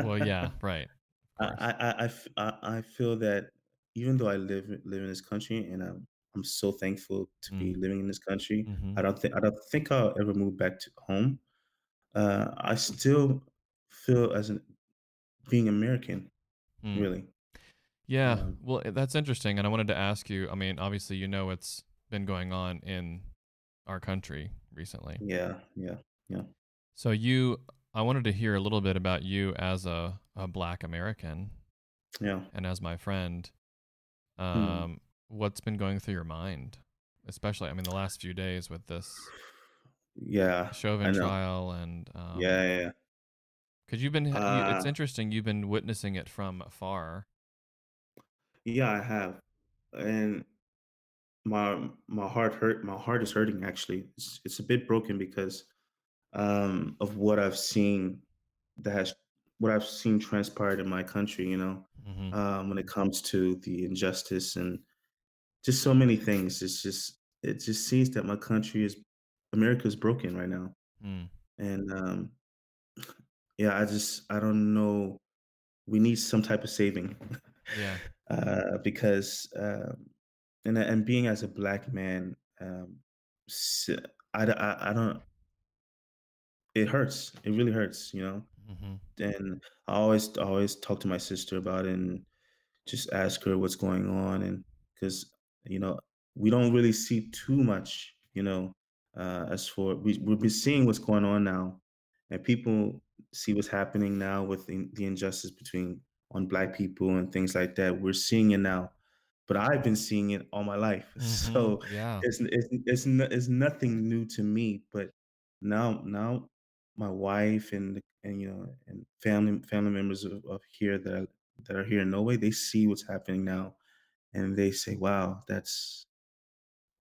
Well, yeah, right. I, I, I, I, I, I I- I feel that even though I live live in this country, and I'm I'm so thankful to be Mm. living in this country, Mhm. I don't think I don't think I'll ever move back to home. Uh, I still feel as an being American, Mm. really. Yeah, Um, well, eh, that's interesting. And I wanted to ask you I mean, obviously, you know, it's been going on in our country recently. yeah, yeah, Yeah. So you, I wanted to hear a little bit about you as a, a Black American Yeah. and as my friend. Hmm. Um, What's been going through your mind, especially? I mean, the last few days with this Yeah. Chauvin trial, and um, Yeah. Yeah. because you've been, you, it's Uh, interesting. You've been witnessing it from afar. yeah, I have. And my my heart hurt my heart is hurting actually. It's, it's a bit broken because um of what I've seen that has what I've seen transpired in my country, you know, hmm um when it comes to the injustice and just so many things. It's just it just seems that my country is America is broken right now. Mm, And um yeah, I just I don't know. We need some type of saving. yeah. uh because um and and being as a black man um I don't it hurts. It really hurts, you know. hmm And I always always talk to my sister about it and just ask her what's going on and because you know we don't really see too much you know uh as for we, we've been seeing what's going on now and people see what's happening now with the, the injustice between on black people and things like that we're seeing it now but i've been seeing it all my life hmm so Yeah. it's it's it's, no, it's nothing new to me but now now my wife and and you know and family family members of, of here that are, that are here in Norway, they see what's happening now, and they say, "Wow, that's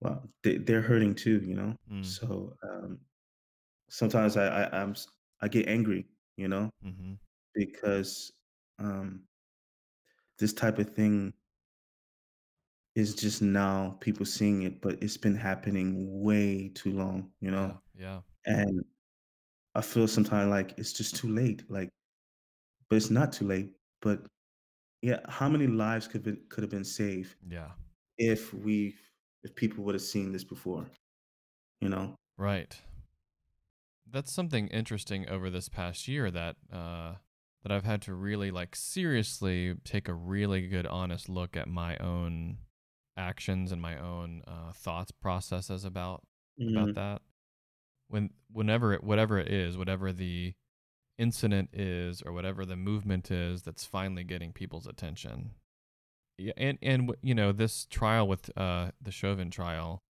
wow." They, they're hurting too, you know. Mm, So um, sometimes I, I I'm I get angry, you know, hmm because um, this type of thing is just now people seeing it, but it's been happening way too long, you Yeah. know. Yeah. And I feel sometimes like it's just too late, like, but it's not too late. But yeah, how many lives could be, could have been saved Yeah. if we if people would have seen this before, you know? Right. That's something interesting over this past year that uh that I've had to really like seriously take a really good honest look at my own actions and my own uh thoughts processes about about Mhm. that. When whenever it whatever it is, whatever the incident is or whatever the movement is that's finally getting people's attention. Yeah, and and you know, this trial with uh the Chauvin trial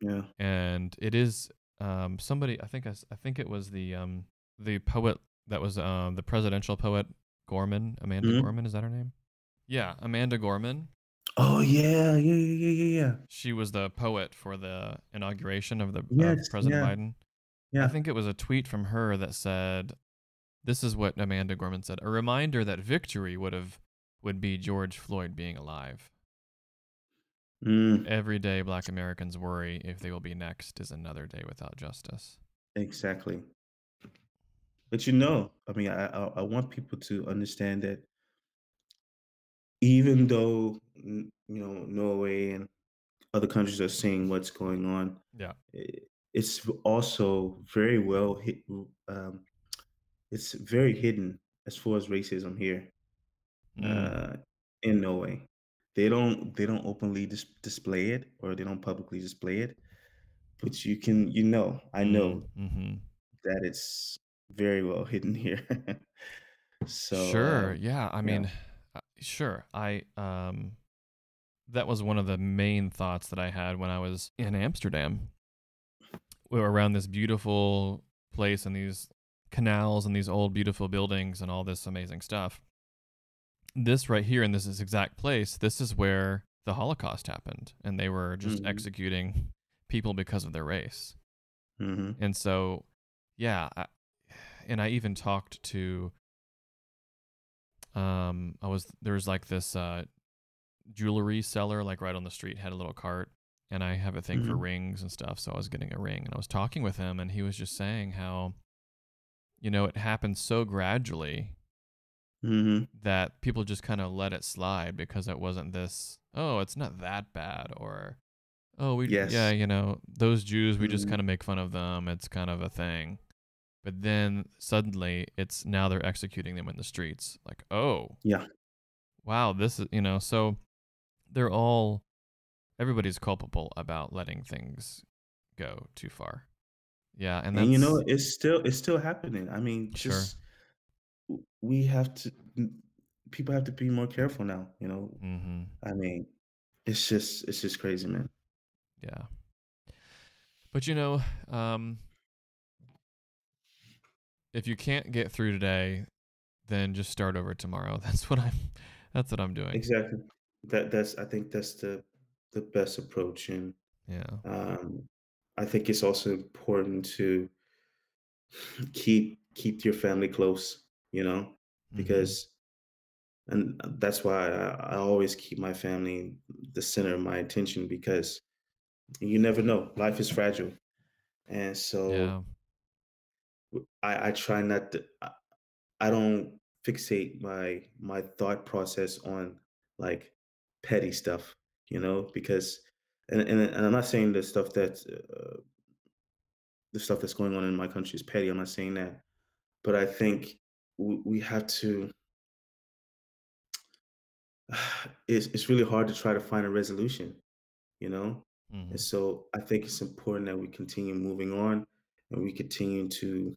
Yeah. and it is um somebody I think I, I think it was the um the poet that was um the presidential poet Gorman Amanda Mhm. Gorman is that her name? Yeah, Amanda Gorman. Oh yeah, yeah, yeah, yeah, yeah. She was the poet for the inauguration of the of Yes, President yeah, Biden. Yeah. I think it was a tweet from her that said this is what Amanda Gorman said. A reminder that victory would have would be George Floyd being alive. Mm, Every day black Americans worry if they will be next is another day without justice. exactly. But you know, I mean, I, I I want people to understand that even though you know Norway and other countries are seeing what's going on, Yeah. it's also very well hit. Um, it's very hidden as far as racism here Mm, uh, in Norway. They don't they don't openly dis- display it or they don't publicly display it, but you can you know I mm, know mm-hmm. that it's very well hidden here. so Sure. um, Yeah. I mean, uh, sure. I um, that was one of the main thoughts that I had when I was in Amsterdam. We were around this beautiful place and these canals and these old beautiful buildings and all this amazing stuff. This right here in this is exact place, this is where the Holocaust happened, and they were just hmm executing people because of their race. hmm And so, yeah, I, and I even talked to um I was there was like this uh jewelry seller like right on the street had a little cart and I have a thing for hmm rings and stuff, so I was getting a ring and I was talking with him and he was just saying how you know, it happened so gradually hmm that people just kind of let it slide because it wasn't this, oh, it's not that bad or oh, we yeah, you know, those Jews we just hmm kind of make fun of them. It's kind of a thing. But then suddenly it's now they're executing them in the streets. Like, oh, Yeah. wow, this is, you know, so they're all everybody's culpable about letting things go too far. Yeah, and And, you know, it's still it's still happening. I mean, sure. just w we have to people have to be more careful now, you know? Mhm. I mean, it's just it's just crazy, man. Yeah. But, you know, um, if you can't get through today, then just start over tomorrow. That's what I'm that's what I'm doing. Exactly. That that's I think that's the the best approach, and, Yeah. um, I think it's also important to keep keep your family close, you know? Mhm. Because and that's why I I always keep my family the center of my attention because you never know, life is fragile, and so Yeah. I I try not to I I don't fixate my my thought process on, like, petty stuff, you know, because and and and I'm not saying the stuff that's, uh, the stuff that's going on in my country is petty, I'm not saying that, but I think w we have to it's it's really hard to try to find a resolution, you know? And Mhm. so I think it's important that we continue moving on and we continue to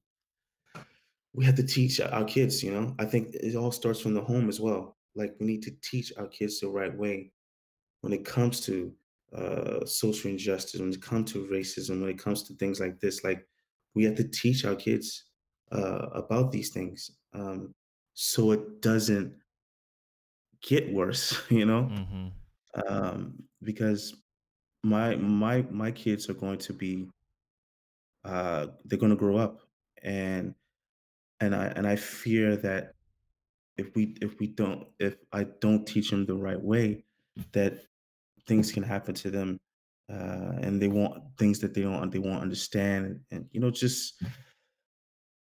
we have to teach our kids, you know? I think it all starts from the home as well. Like we need to teach our kids the right way when it comes to uh, social injustice, when it comes to racism, when it comes to things like this. Like we have to teach our kids uh, about these things um, so it doesn't get worse, you know? Mhm. Um, because my my my kids are going to be uh, they're going to grow up and and I and I fear that if we if we don't if I don't teach them the right way, that things can happen to them, uh, and they want things that they don't they won't understand, and, you know, just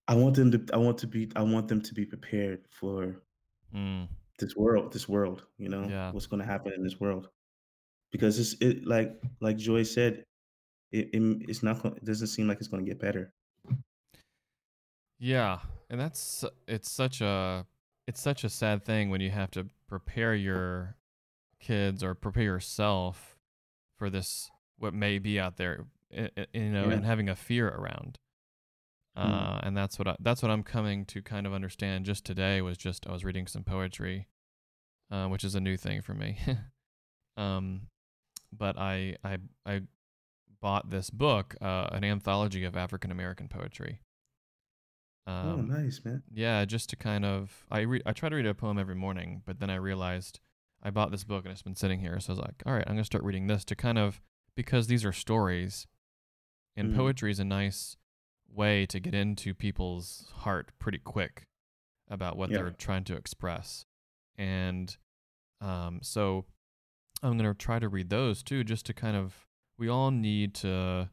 I want them to I want to be I want them to be prepared for Mm. this world this world. You know Yeah. what's going to happen in this world because it's it like like Joy said, it, it it's not it doesn't seem like it's going to get better. Yeah, and that's it's such a it's such a sad thing when you have to prepare your kids or prepare yourself for this what may be out there, you know, Yeah. and having a fear around. Mm. Uh, and that's what I, that's what I'm coming to kind of understand. Just today was just I was reading some poetry, uh, which is a new thing for me. um, but I I I bought this book, uh, an anthology of African American poetry. Oh, Um, nice man. yeah, just to kind of I re- I try to read a poem every morning, but then I realized I bought this book and it's been sitting here, so I was like, all right, I'm gonna start reading this to kind of because these are stories, and Mm. poetry is a nice way to get into people's heart pretty quick about what they're trying to express, and um, so I'm gonna try to read those too, just to kind of we all need to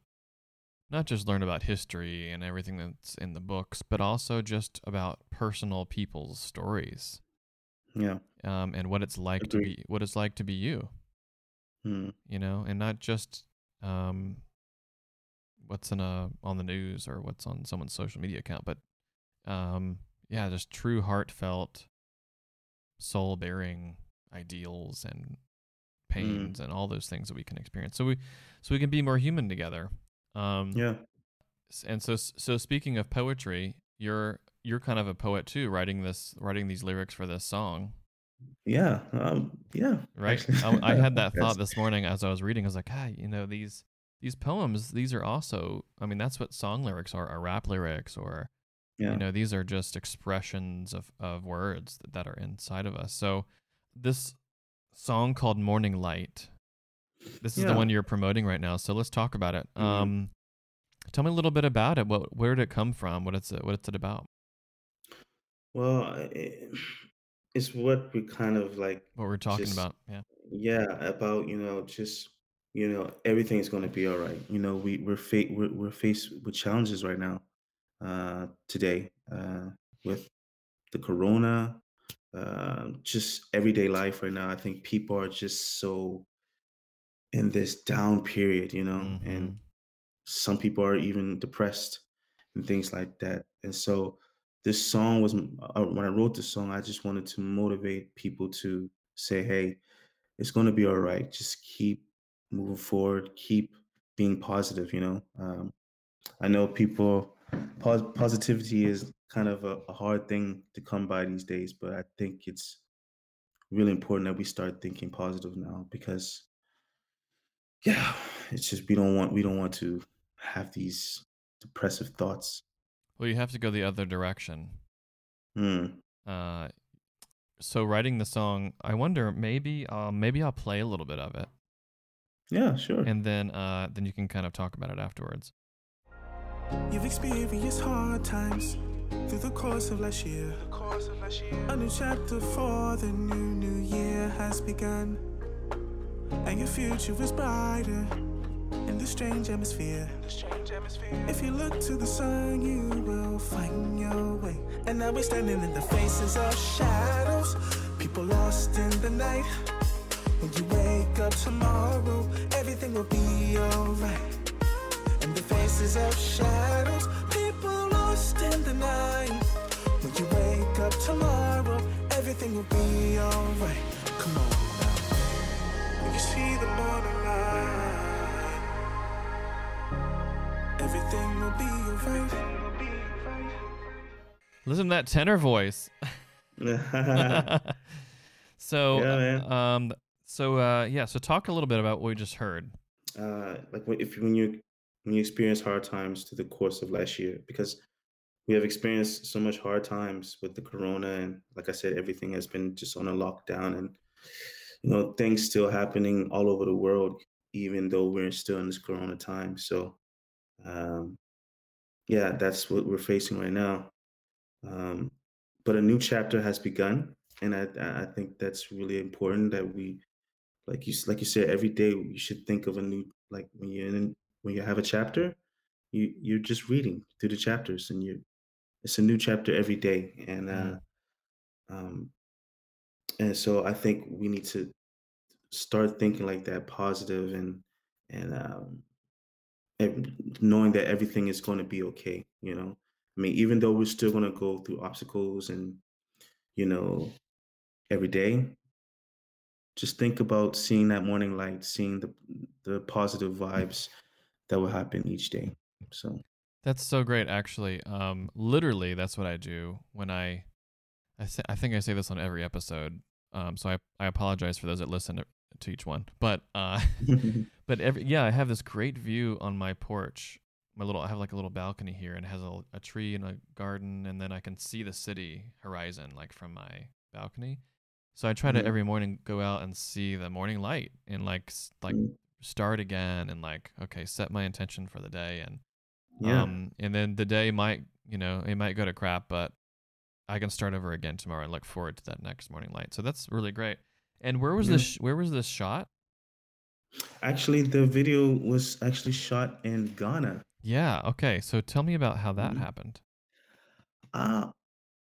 not just learn about history and everything that's in the books, but also just about personal people's stories Yeah. um, and what it's like to be what it's like to be you, Mm. you know, and not just um, what's in a on the news or what's on someone's social media account, but um, yeah, just true heartfelt, soul bearing ideals and Mm. pains and all those things that we can experience. So we so we can be more human together. Um, Yeah. And so, so speaking of poetry, you're you're kind of a poet too, writing this, writing these lyrics for this song, Yeah. Um. Yeah. right? I, I had that thought this morning as I was reading. I was like, ah, you know, these these poems, these are also, I mean, that's what song lyrics are, are rap lyrics, or you know, these are just expressions of of words that, that are inside of us. So, this song called "Morning Light," this is the one you're promoting right now. So let's talk about it. Mhm. Um, tell me a little bit about it. What, where did it come from? What it's what it's it about? Well, i it's what we kind of like What we're talking just about. Yeah. yeah about you know just you know everything's going to be all right. You know we we're fa- we're, we're faced with challenges right now uh, today uh, with the corona, uh, just everyday life right now. I think people are just so in this down period, you know, and Mhm. some people are even depressed and things like that. And so this song was uh, when I wrote the song, I just wanted to motivate people to say, "Hey, it's going to be all right. Just keep moving forward, keep being positive." You know, um, I know people pos- positivity is kind of a, a hard thing to come by these days, but I think it's really important that we start thinking positive now because yeah, it's just we don't want we don't want to have these depressive thoughts. Well, you have to go the other direction. Hmm. Uh, so writing the song, I wonder maybe um, maybe I'll play a little bit of it, Yeah, sure. and then uh, then you can kind of talk about it afterwards. You've experienced hard times through the course of last year. A new chapter for the new new year has begun, and your future is brighter in the strange atmosphere. If you look to the sun, you will find your way. And now we're standing in the faces of shadows, people lost in the night. When you wake up tomorrow, everything will be alright. In the faces of shadows, people lost in the night. When you wake up tomorrow, everything will be alright. Come on now. When you see the morning light, everything will be alright. Listen to that tenor voice. so, Yeah, um, so uh, yeah, so talk a little bit about what we just heard. uh, like when- if when you when you experience hard times through the course of last year, because we have experienced so much hard times with the corona, and like I said, everything has been just on a lockdown, and you know things still happening all over the world, even though we're still in this corona time. So, um, yeah, that's what we're facing right now. Um, but a new chapter has begun, and I I think that's really important that we like you like you said every day you should think of a new like when you're in when you have a chapter you you're just reading through the chapters and you it's a new chapter every day and uh Mhm. um and so i think we need to start thinking like that positive and and um knowing that everything is going to be okay you know i mean even though we're still going to go through obstacles and you know every day just think about seeing that morning light, seeing the the positive vibes that will happen each day. So That's so great, actually. Um, literally, that's what I do when I, I, th- I think I say this on every episode. Um, so I, I apologize for those that listen to, to each one. But, uh, but every yeah, I have this great view on my porch. My little, I have like a little balcony here, and it has a, a tree and a garden, and then I can see the city horizon like from my balcony. So I try to Mhm. every morning go out and see the morning light and like like Mm, start again and like okay, set my intention for the day and yeah, um, and then the day might, you know, it might go to crap, but I can start over again tomorrow and look forward to that next morning light. So that's really great. And where was yeah. this? Sh- where was this shot? Actually, the video was actually shot in Ghana. Yeah. Okay. So tell me about how that Mhm. happened. Uh,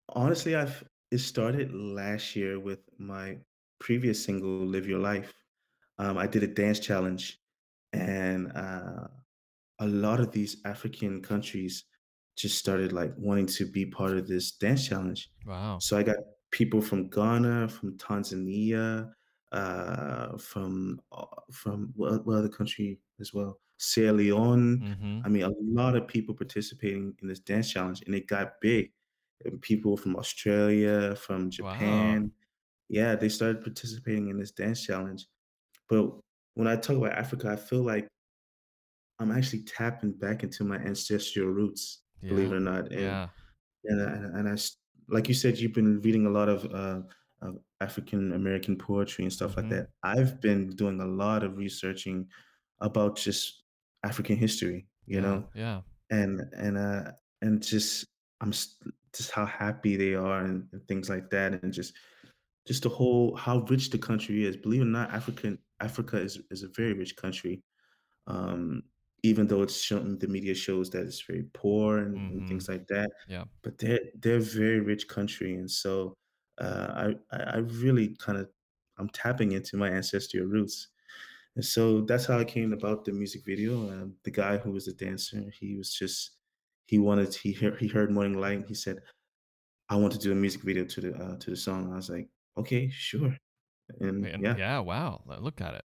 honestly, I've it started last year with my previous single, "Live Your Life." Um, I did a dance challenge, and uh, a lot of these African countries just started like wanting to be part of this dance challenge. Wow. So I got people from Ghana, from Tanzania, uh, from uh, from what, what other country as well? Sierra Leone. Mm-hmm. I mean, a lot of people participating in this dance challenge, and it got big. And people from Australia, from Wow. Japan, yeah, they started participating in this dance challenge. But when I talk about Africa, I feel like I'm actually tapping back into my ancestral roots, believe it or not. And Yeah. and I, and I like you said, you've been reading a lot of uh, of African American poetry and stuff like Mm-hmm. that. I've been doing a lot of researching about just African history, you Yeah. know, Yeah. and and uh and just I'm just how happy they are and, and things like that, and just just the whole how rich the country is. Believe it or not, African Africa is is a very rich country um, even though it's shown the media shows that it's very poor and, and Mm-hmm. things like that. Yeah. But they're they're a very rich country, and so uh, I I I really kind of I'm tapping into my ancestral roots, and so that's how I came about the music video. Um, the guy who was the dancer, he was just he wanted he heard he heard Morning Light, and he said I want to do a music video to the uh, to the song. I was like, okay, sure, and And yeah, yeah. Wow. Look at it.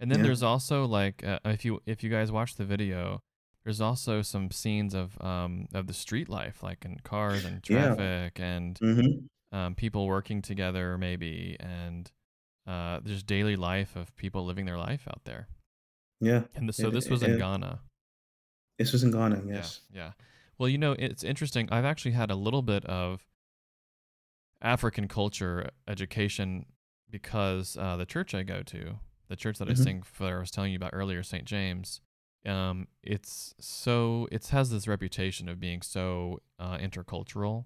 And then yeah, there's also like uh, if you if you guys watch the video, there's also some scenes of um of the street life, like in cars and Yeah. traffic and hmm um, people working together, maybe, and uh, just daily life of people living their life out there. Yeah. And th- so It- this was in it- Ghana. This was in Ghana. Yes. Yeah, yeah. Well, you know, it's interesting. I've actually had a little bit of African culture education because uh, the church I go to, the church that I Mhm. sing for, I was telling you about earlier, St. James. Um, it's so it has this reputation of being so uh, intercultural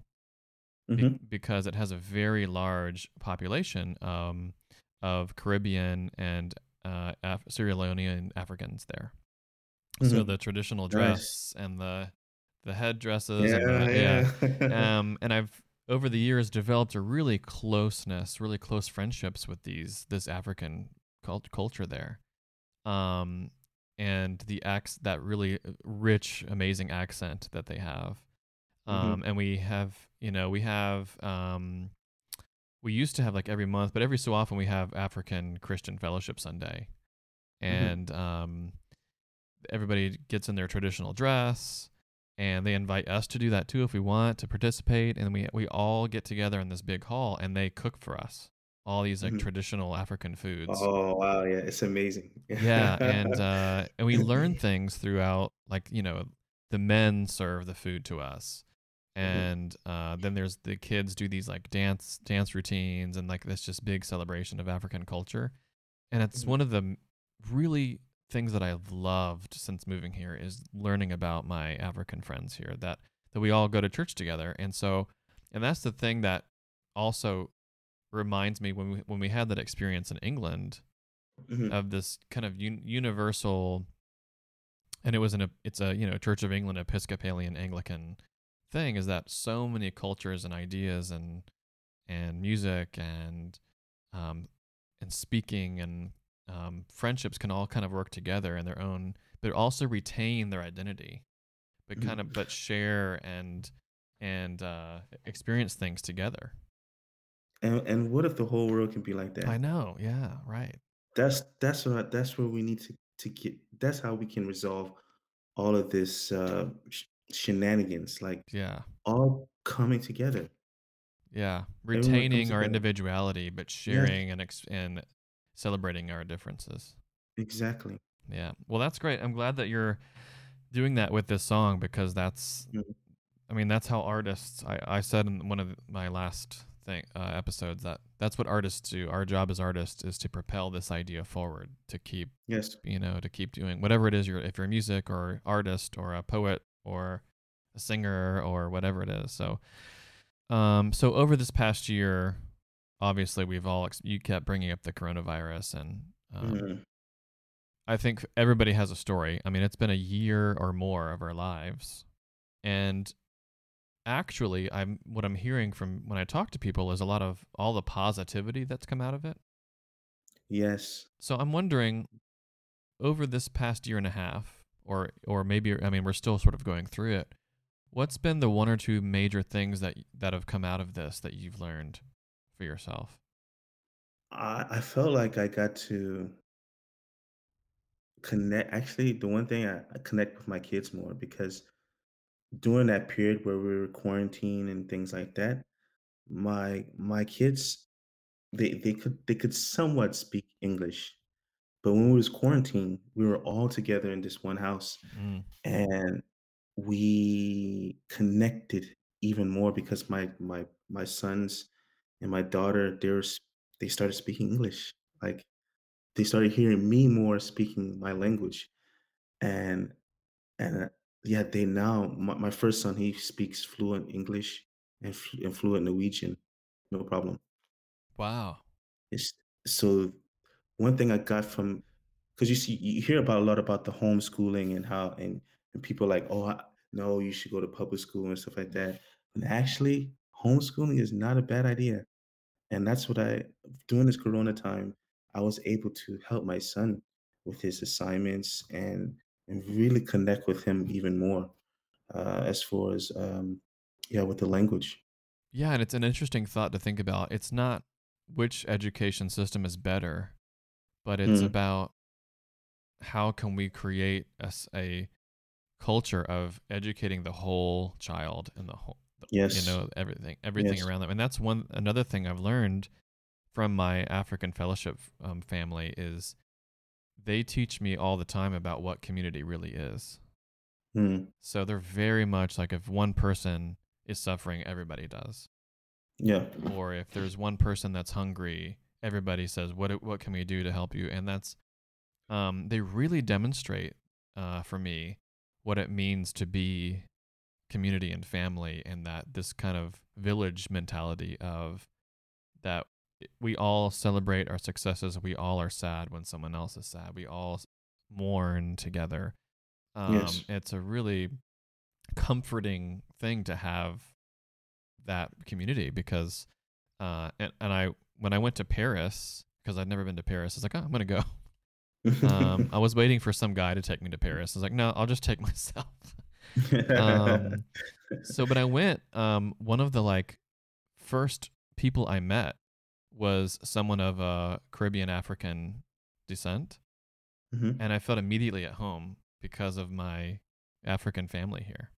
be- hmm because it has a very large population um, of Caribbean and uh, Af- Sierra Leonean Africans there. So Mhm. the traditional Nice. dress and the the headdresses Yeah. and the, yeah. Yeah. Um, and I've over the years developed a really closeness, really close friendships with these this African cult- culture there. Um, and the ac- that really uh, rich, amazing accent that they have. Mhm. Um, and we have, you know, we have, um, we used to have like every month, but every so often we have African Christian Fellowship Sunday, and um, everybody gets in their traditional dress, and they invite us to do that too if we want to participate, and we we all get together in this big hall, and they cook for us all these like Mhm. traditional African foods. oh wow! Yeah, it's amazing. Yeah, and uh, and we learn things throughout. Like you know, the men serve the food to us, and uh, then there's the kids do these like dance dance routines and like this just big celebration of African culture, and it's Mhm. one of the really things that I've loved since moving here is learning about my African friends here that that we all go to church together, and so and that's the thing that also reminds me when we when we had that experience in England Mhm. of this kind of un- universal and it was in a it's a you know church of england episcopalian anglican thing is that so many cultures and ideas and and music and um and speaking and um, friendships can all kind of work together in their own but also retain their identity but kind of but share and and uh experience things together And and what if the whole world can be like that? i know yeah right That's that's what that's where we need to to get. That's how we can resolve all of this uh, sh- shenanigans. Like yeah all coming together. Yeah, Everyone comes retaining our together. individuality, but sharing and ex- and celebrating our differences. Exactly. Yeah, well, that's great. I'm glad that you're doing that with this song because that's, Mhm. I mean, that's how artists. I I said in one of my last thing uh, episodes that that's what artists do. Our job as artists is to propel this idea forward, to keep Yes. you know to keep doing whatever it is you're if you're a music or artist or a poet or a singer or whatever it is so um so over this past year obviously we've all ex- you kept bringing up the coronavirus and um, Mhm. i think everybody has a story i mean it's been a year or more of our lives and actually i'm what i'm hearing from when i talk to people is a lot of all the positivity that's come out of it Yes. so I'm wondering, over this past year and a half, or or maybe I mean we're still sort of going through it. What's been the one or two major things that that have come out of this that you've learned for yourself? I I felt like I got to connect. Actually, the one thing I, I connect with my kids more because during that period where we were quarantined and things like that, my my kids they they could they could somewhat speak English, but when we was quarantined, we were all together in this one house, Mm, and we connected even more because my my my sons and my daughter they were s- they started speaking English. Like they started hearing me more speaking my language and and yeah they now my, my first son he speaks fluent English and, fl- and fluent Norwegian no problem. Wow. it's, so one thing I got from because you see you hear about a lot about the homeschooling and how and and people like oh I, no you should go to public school and stuff like that. And actually homeschooling is not a bad idea. And that's what I during this corona time I was able to help my son with his assignments and and really connect with him even more uh, as far as um, yeah with the language Yeah, and it's an interesting thought to think about. It's not which education system is better, but it's Mm. about how can we create a culture of educating the whole child and the whole Yes. you know everything everything Yes. around them and that's one another thing i've learned from my african fellowship um, family is they teach me all the time about what community really is. Mm, so they're very much like if one person is suffering everybody does. Yeah. or if there's one person that's hungry everybody says what what can we do to help you? And that's um, they really demonstrate uh, for me what it means to be community and family and that this kind of village mentality of that we all celebrate our successes. We all are sad when someone else is sad. We all mourn together. Um, Yes. it's a really comforting thing to have that community because uh and, and i when i went to paris because i'd never been to paris i was like oh i'm gonna go. Um i was waiting for some guy to take me to paris. I was like no i'll just take myself. Um, so when I went, um, one of the like first people I met was someone of uh, Caribbean African descent, Mhm. and I felt immediately at home because of my African family here.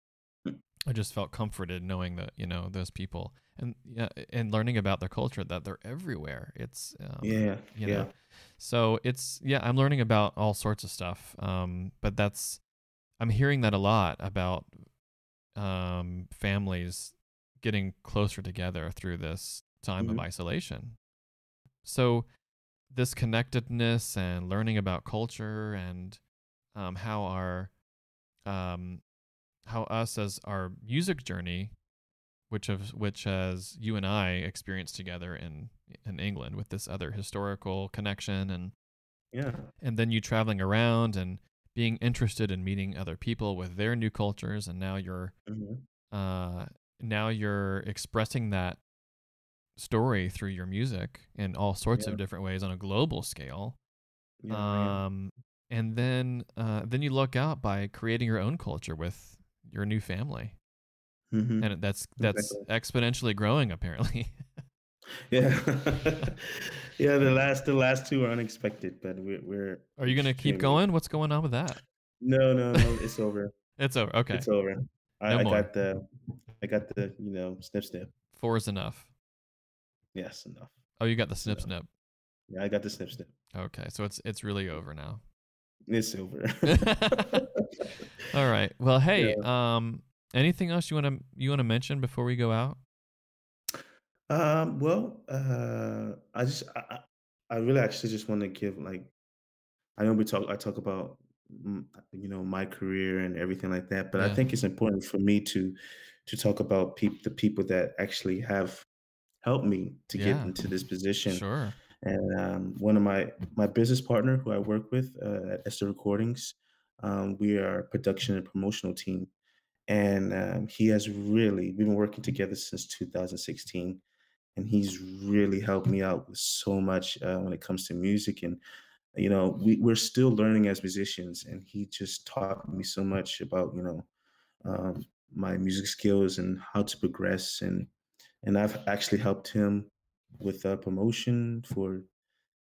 Hmm. I just felt comforted knowing that you know those people and yeah, and learning about their culture that they're everywhere. It's um, yeah. you yeah. know so it's yeah i'm learning about all sorts of stuff um but that's i'm hearing that a lot about um families getting closer together through this time of Mhm. isolation so this connectedness and learning about culture and um how our um how us as our music journey which of which as you and I experienced together in in England with this other historical connection and Yeah. and then you traveling around and being interested in meeting other people with their new cultures and now you're Mhm. uh now you're expressing that story through your music in all sorts Yeah. of different ways on a global scale Yeah, yeah. um and then uh then you look out by creating your own culture with your new family Mhm. and that's that's Exactly. exponentially growing apparently Yeah. yeah, the last the last two are unexpected, but we're we're Are you gonna keep going? What's going on with that? No, no, no, it's over. It's over. Okay, It's over. I, No I got the I got the, you know, snip snip. four is enough. Yes, enough. Oh, you got the snip snip. Yeah, I got the snip snip. Okay, so it's it's really over now. It's over. All right. Well, hey, um, anything else you want to you want to mention before we go out? Um, well, uh, I just I, I really actually just want to give like I know we talk I talk about mm, you know my career and everything like that, but I think it's important for me to to talk about peop the people that actually have helped me to get Yeah. into this position. Sure. And um, one of my my business partner who I work with uh, at Esther Recordings, um, we are a production and promotional team, and um, he has really we've been working together since 2016, and he's really helped me out with so much uh, when it comes to music and you know we, we're still learning as musicians and he just taught me so much about you know um, my music skills and how to progress and and i've actually helped him with uh, promotion for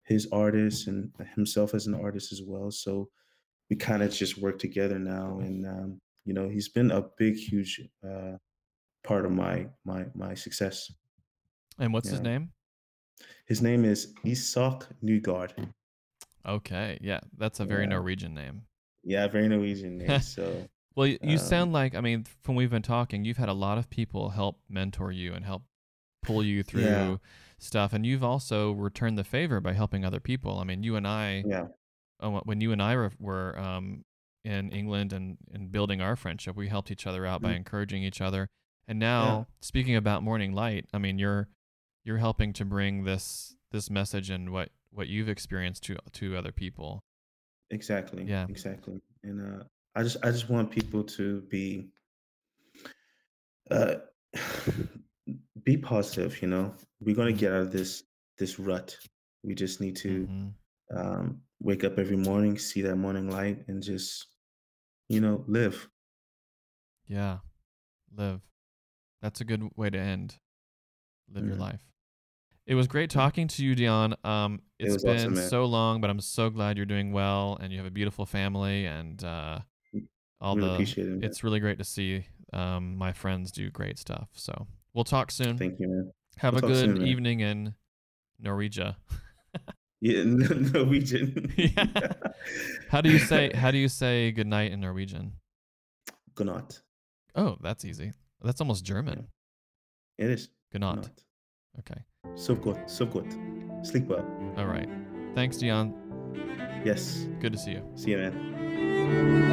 his artists and himself as an artist as well so we kind of just work together now and um, you know he's been a big huge uh, part of my my my success And what's his name? his name is isak nygard Okay. Yeah, that's a very Yeah. Norwegian name. yeah very norwegian name so Well, you Um, sound like I mean, from we've been talking, you've had a lot of people help mentor you and help pull you through Yeah. stuff, and you've also returned the favor by helping other people. I mean, you and I, yeah uh, when you and I were, were um, in England and, and building our friendship, we helped each other out by Mm. encouraging each other. And now, speaking about Morning Light, I mean, you're you're helping to bring this this message and what what you've experienced to to other people. exactly Yeah. exactly and uh i just i just want people to be uh be positive you know we're going to Mhm. get out of this this rut we just need to Mhm. um wake up every morning see that morning light and just you know live Yeah, live. That's a good way to end. Live your Mhm. life. It was great talking to you, Dion. Um, It it's was been awesome, so long, but I'm so glad you're doing well and you have a beautiful family. And uh, all really the it. it's really great to see um, my friends do great stuff. So we'll talk soon. Thank you, man. Have we'll a good soon, evening in Norwegia. Yeah, Norwegian. Yeah. How do you say how do you say good night in Norwegian? Good night. Oh, that's easy. That's almost German. It is. Good night. Okay. So good. So good. Sleep well. All right. Thanks, Dion. Yes. Good to see you. See you, man.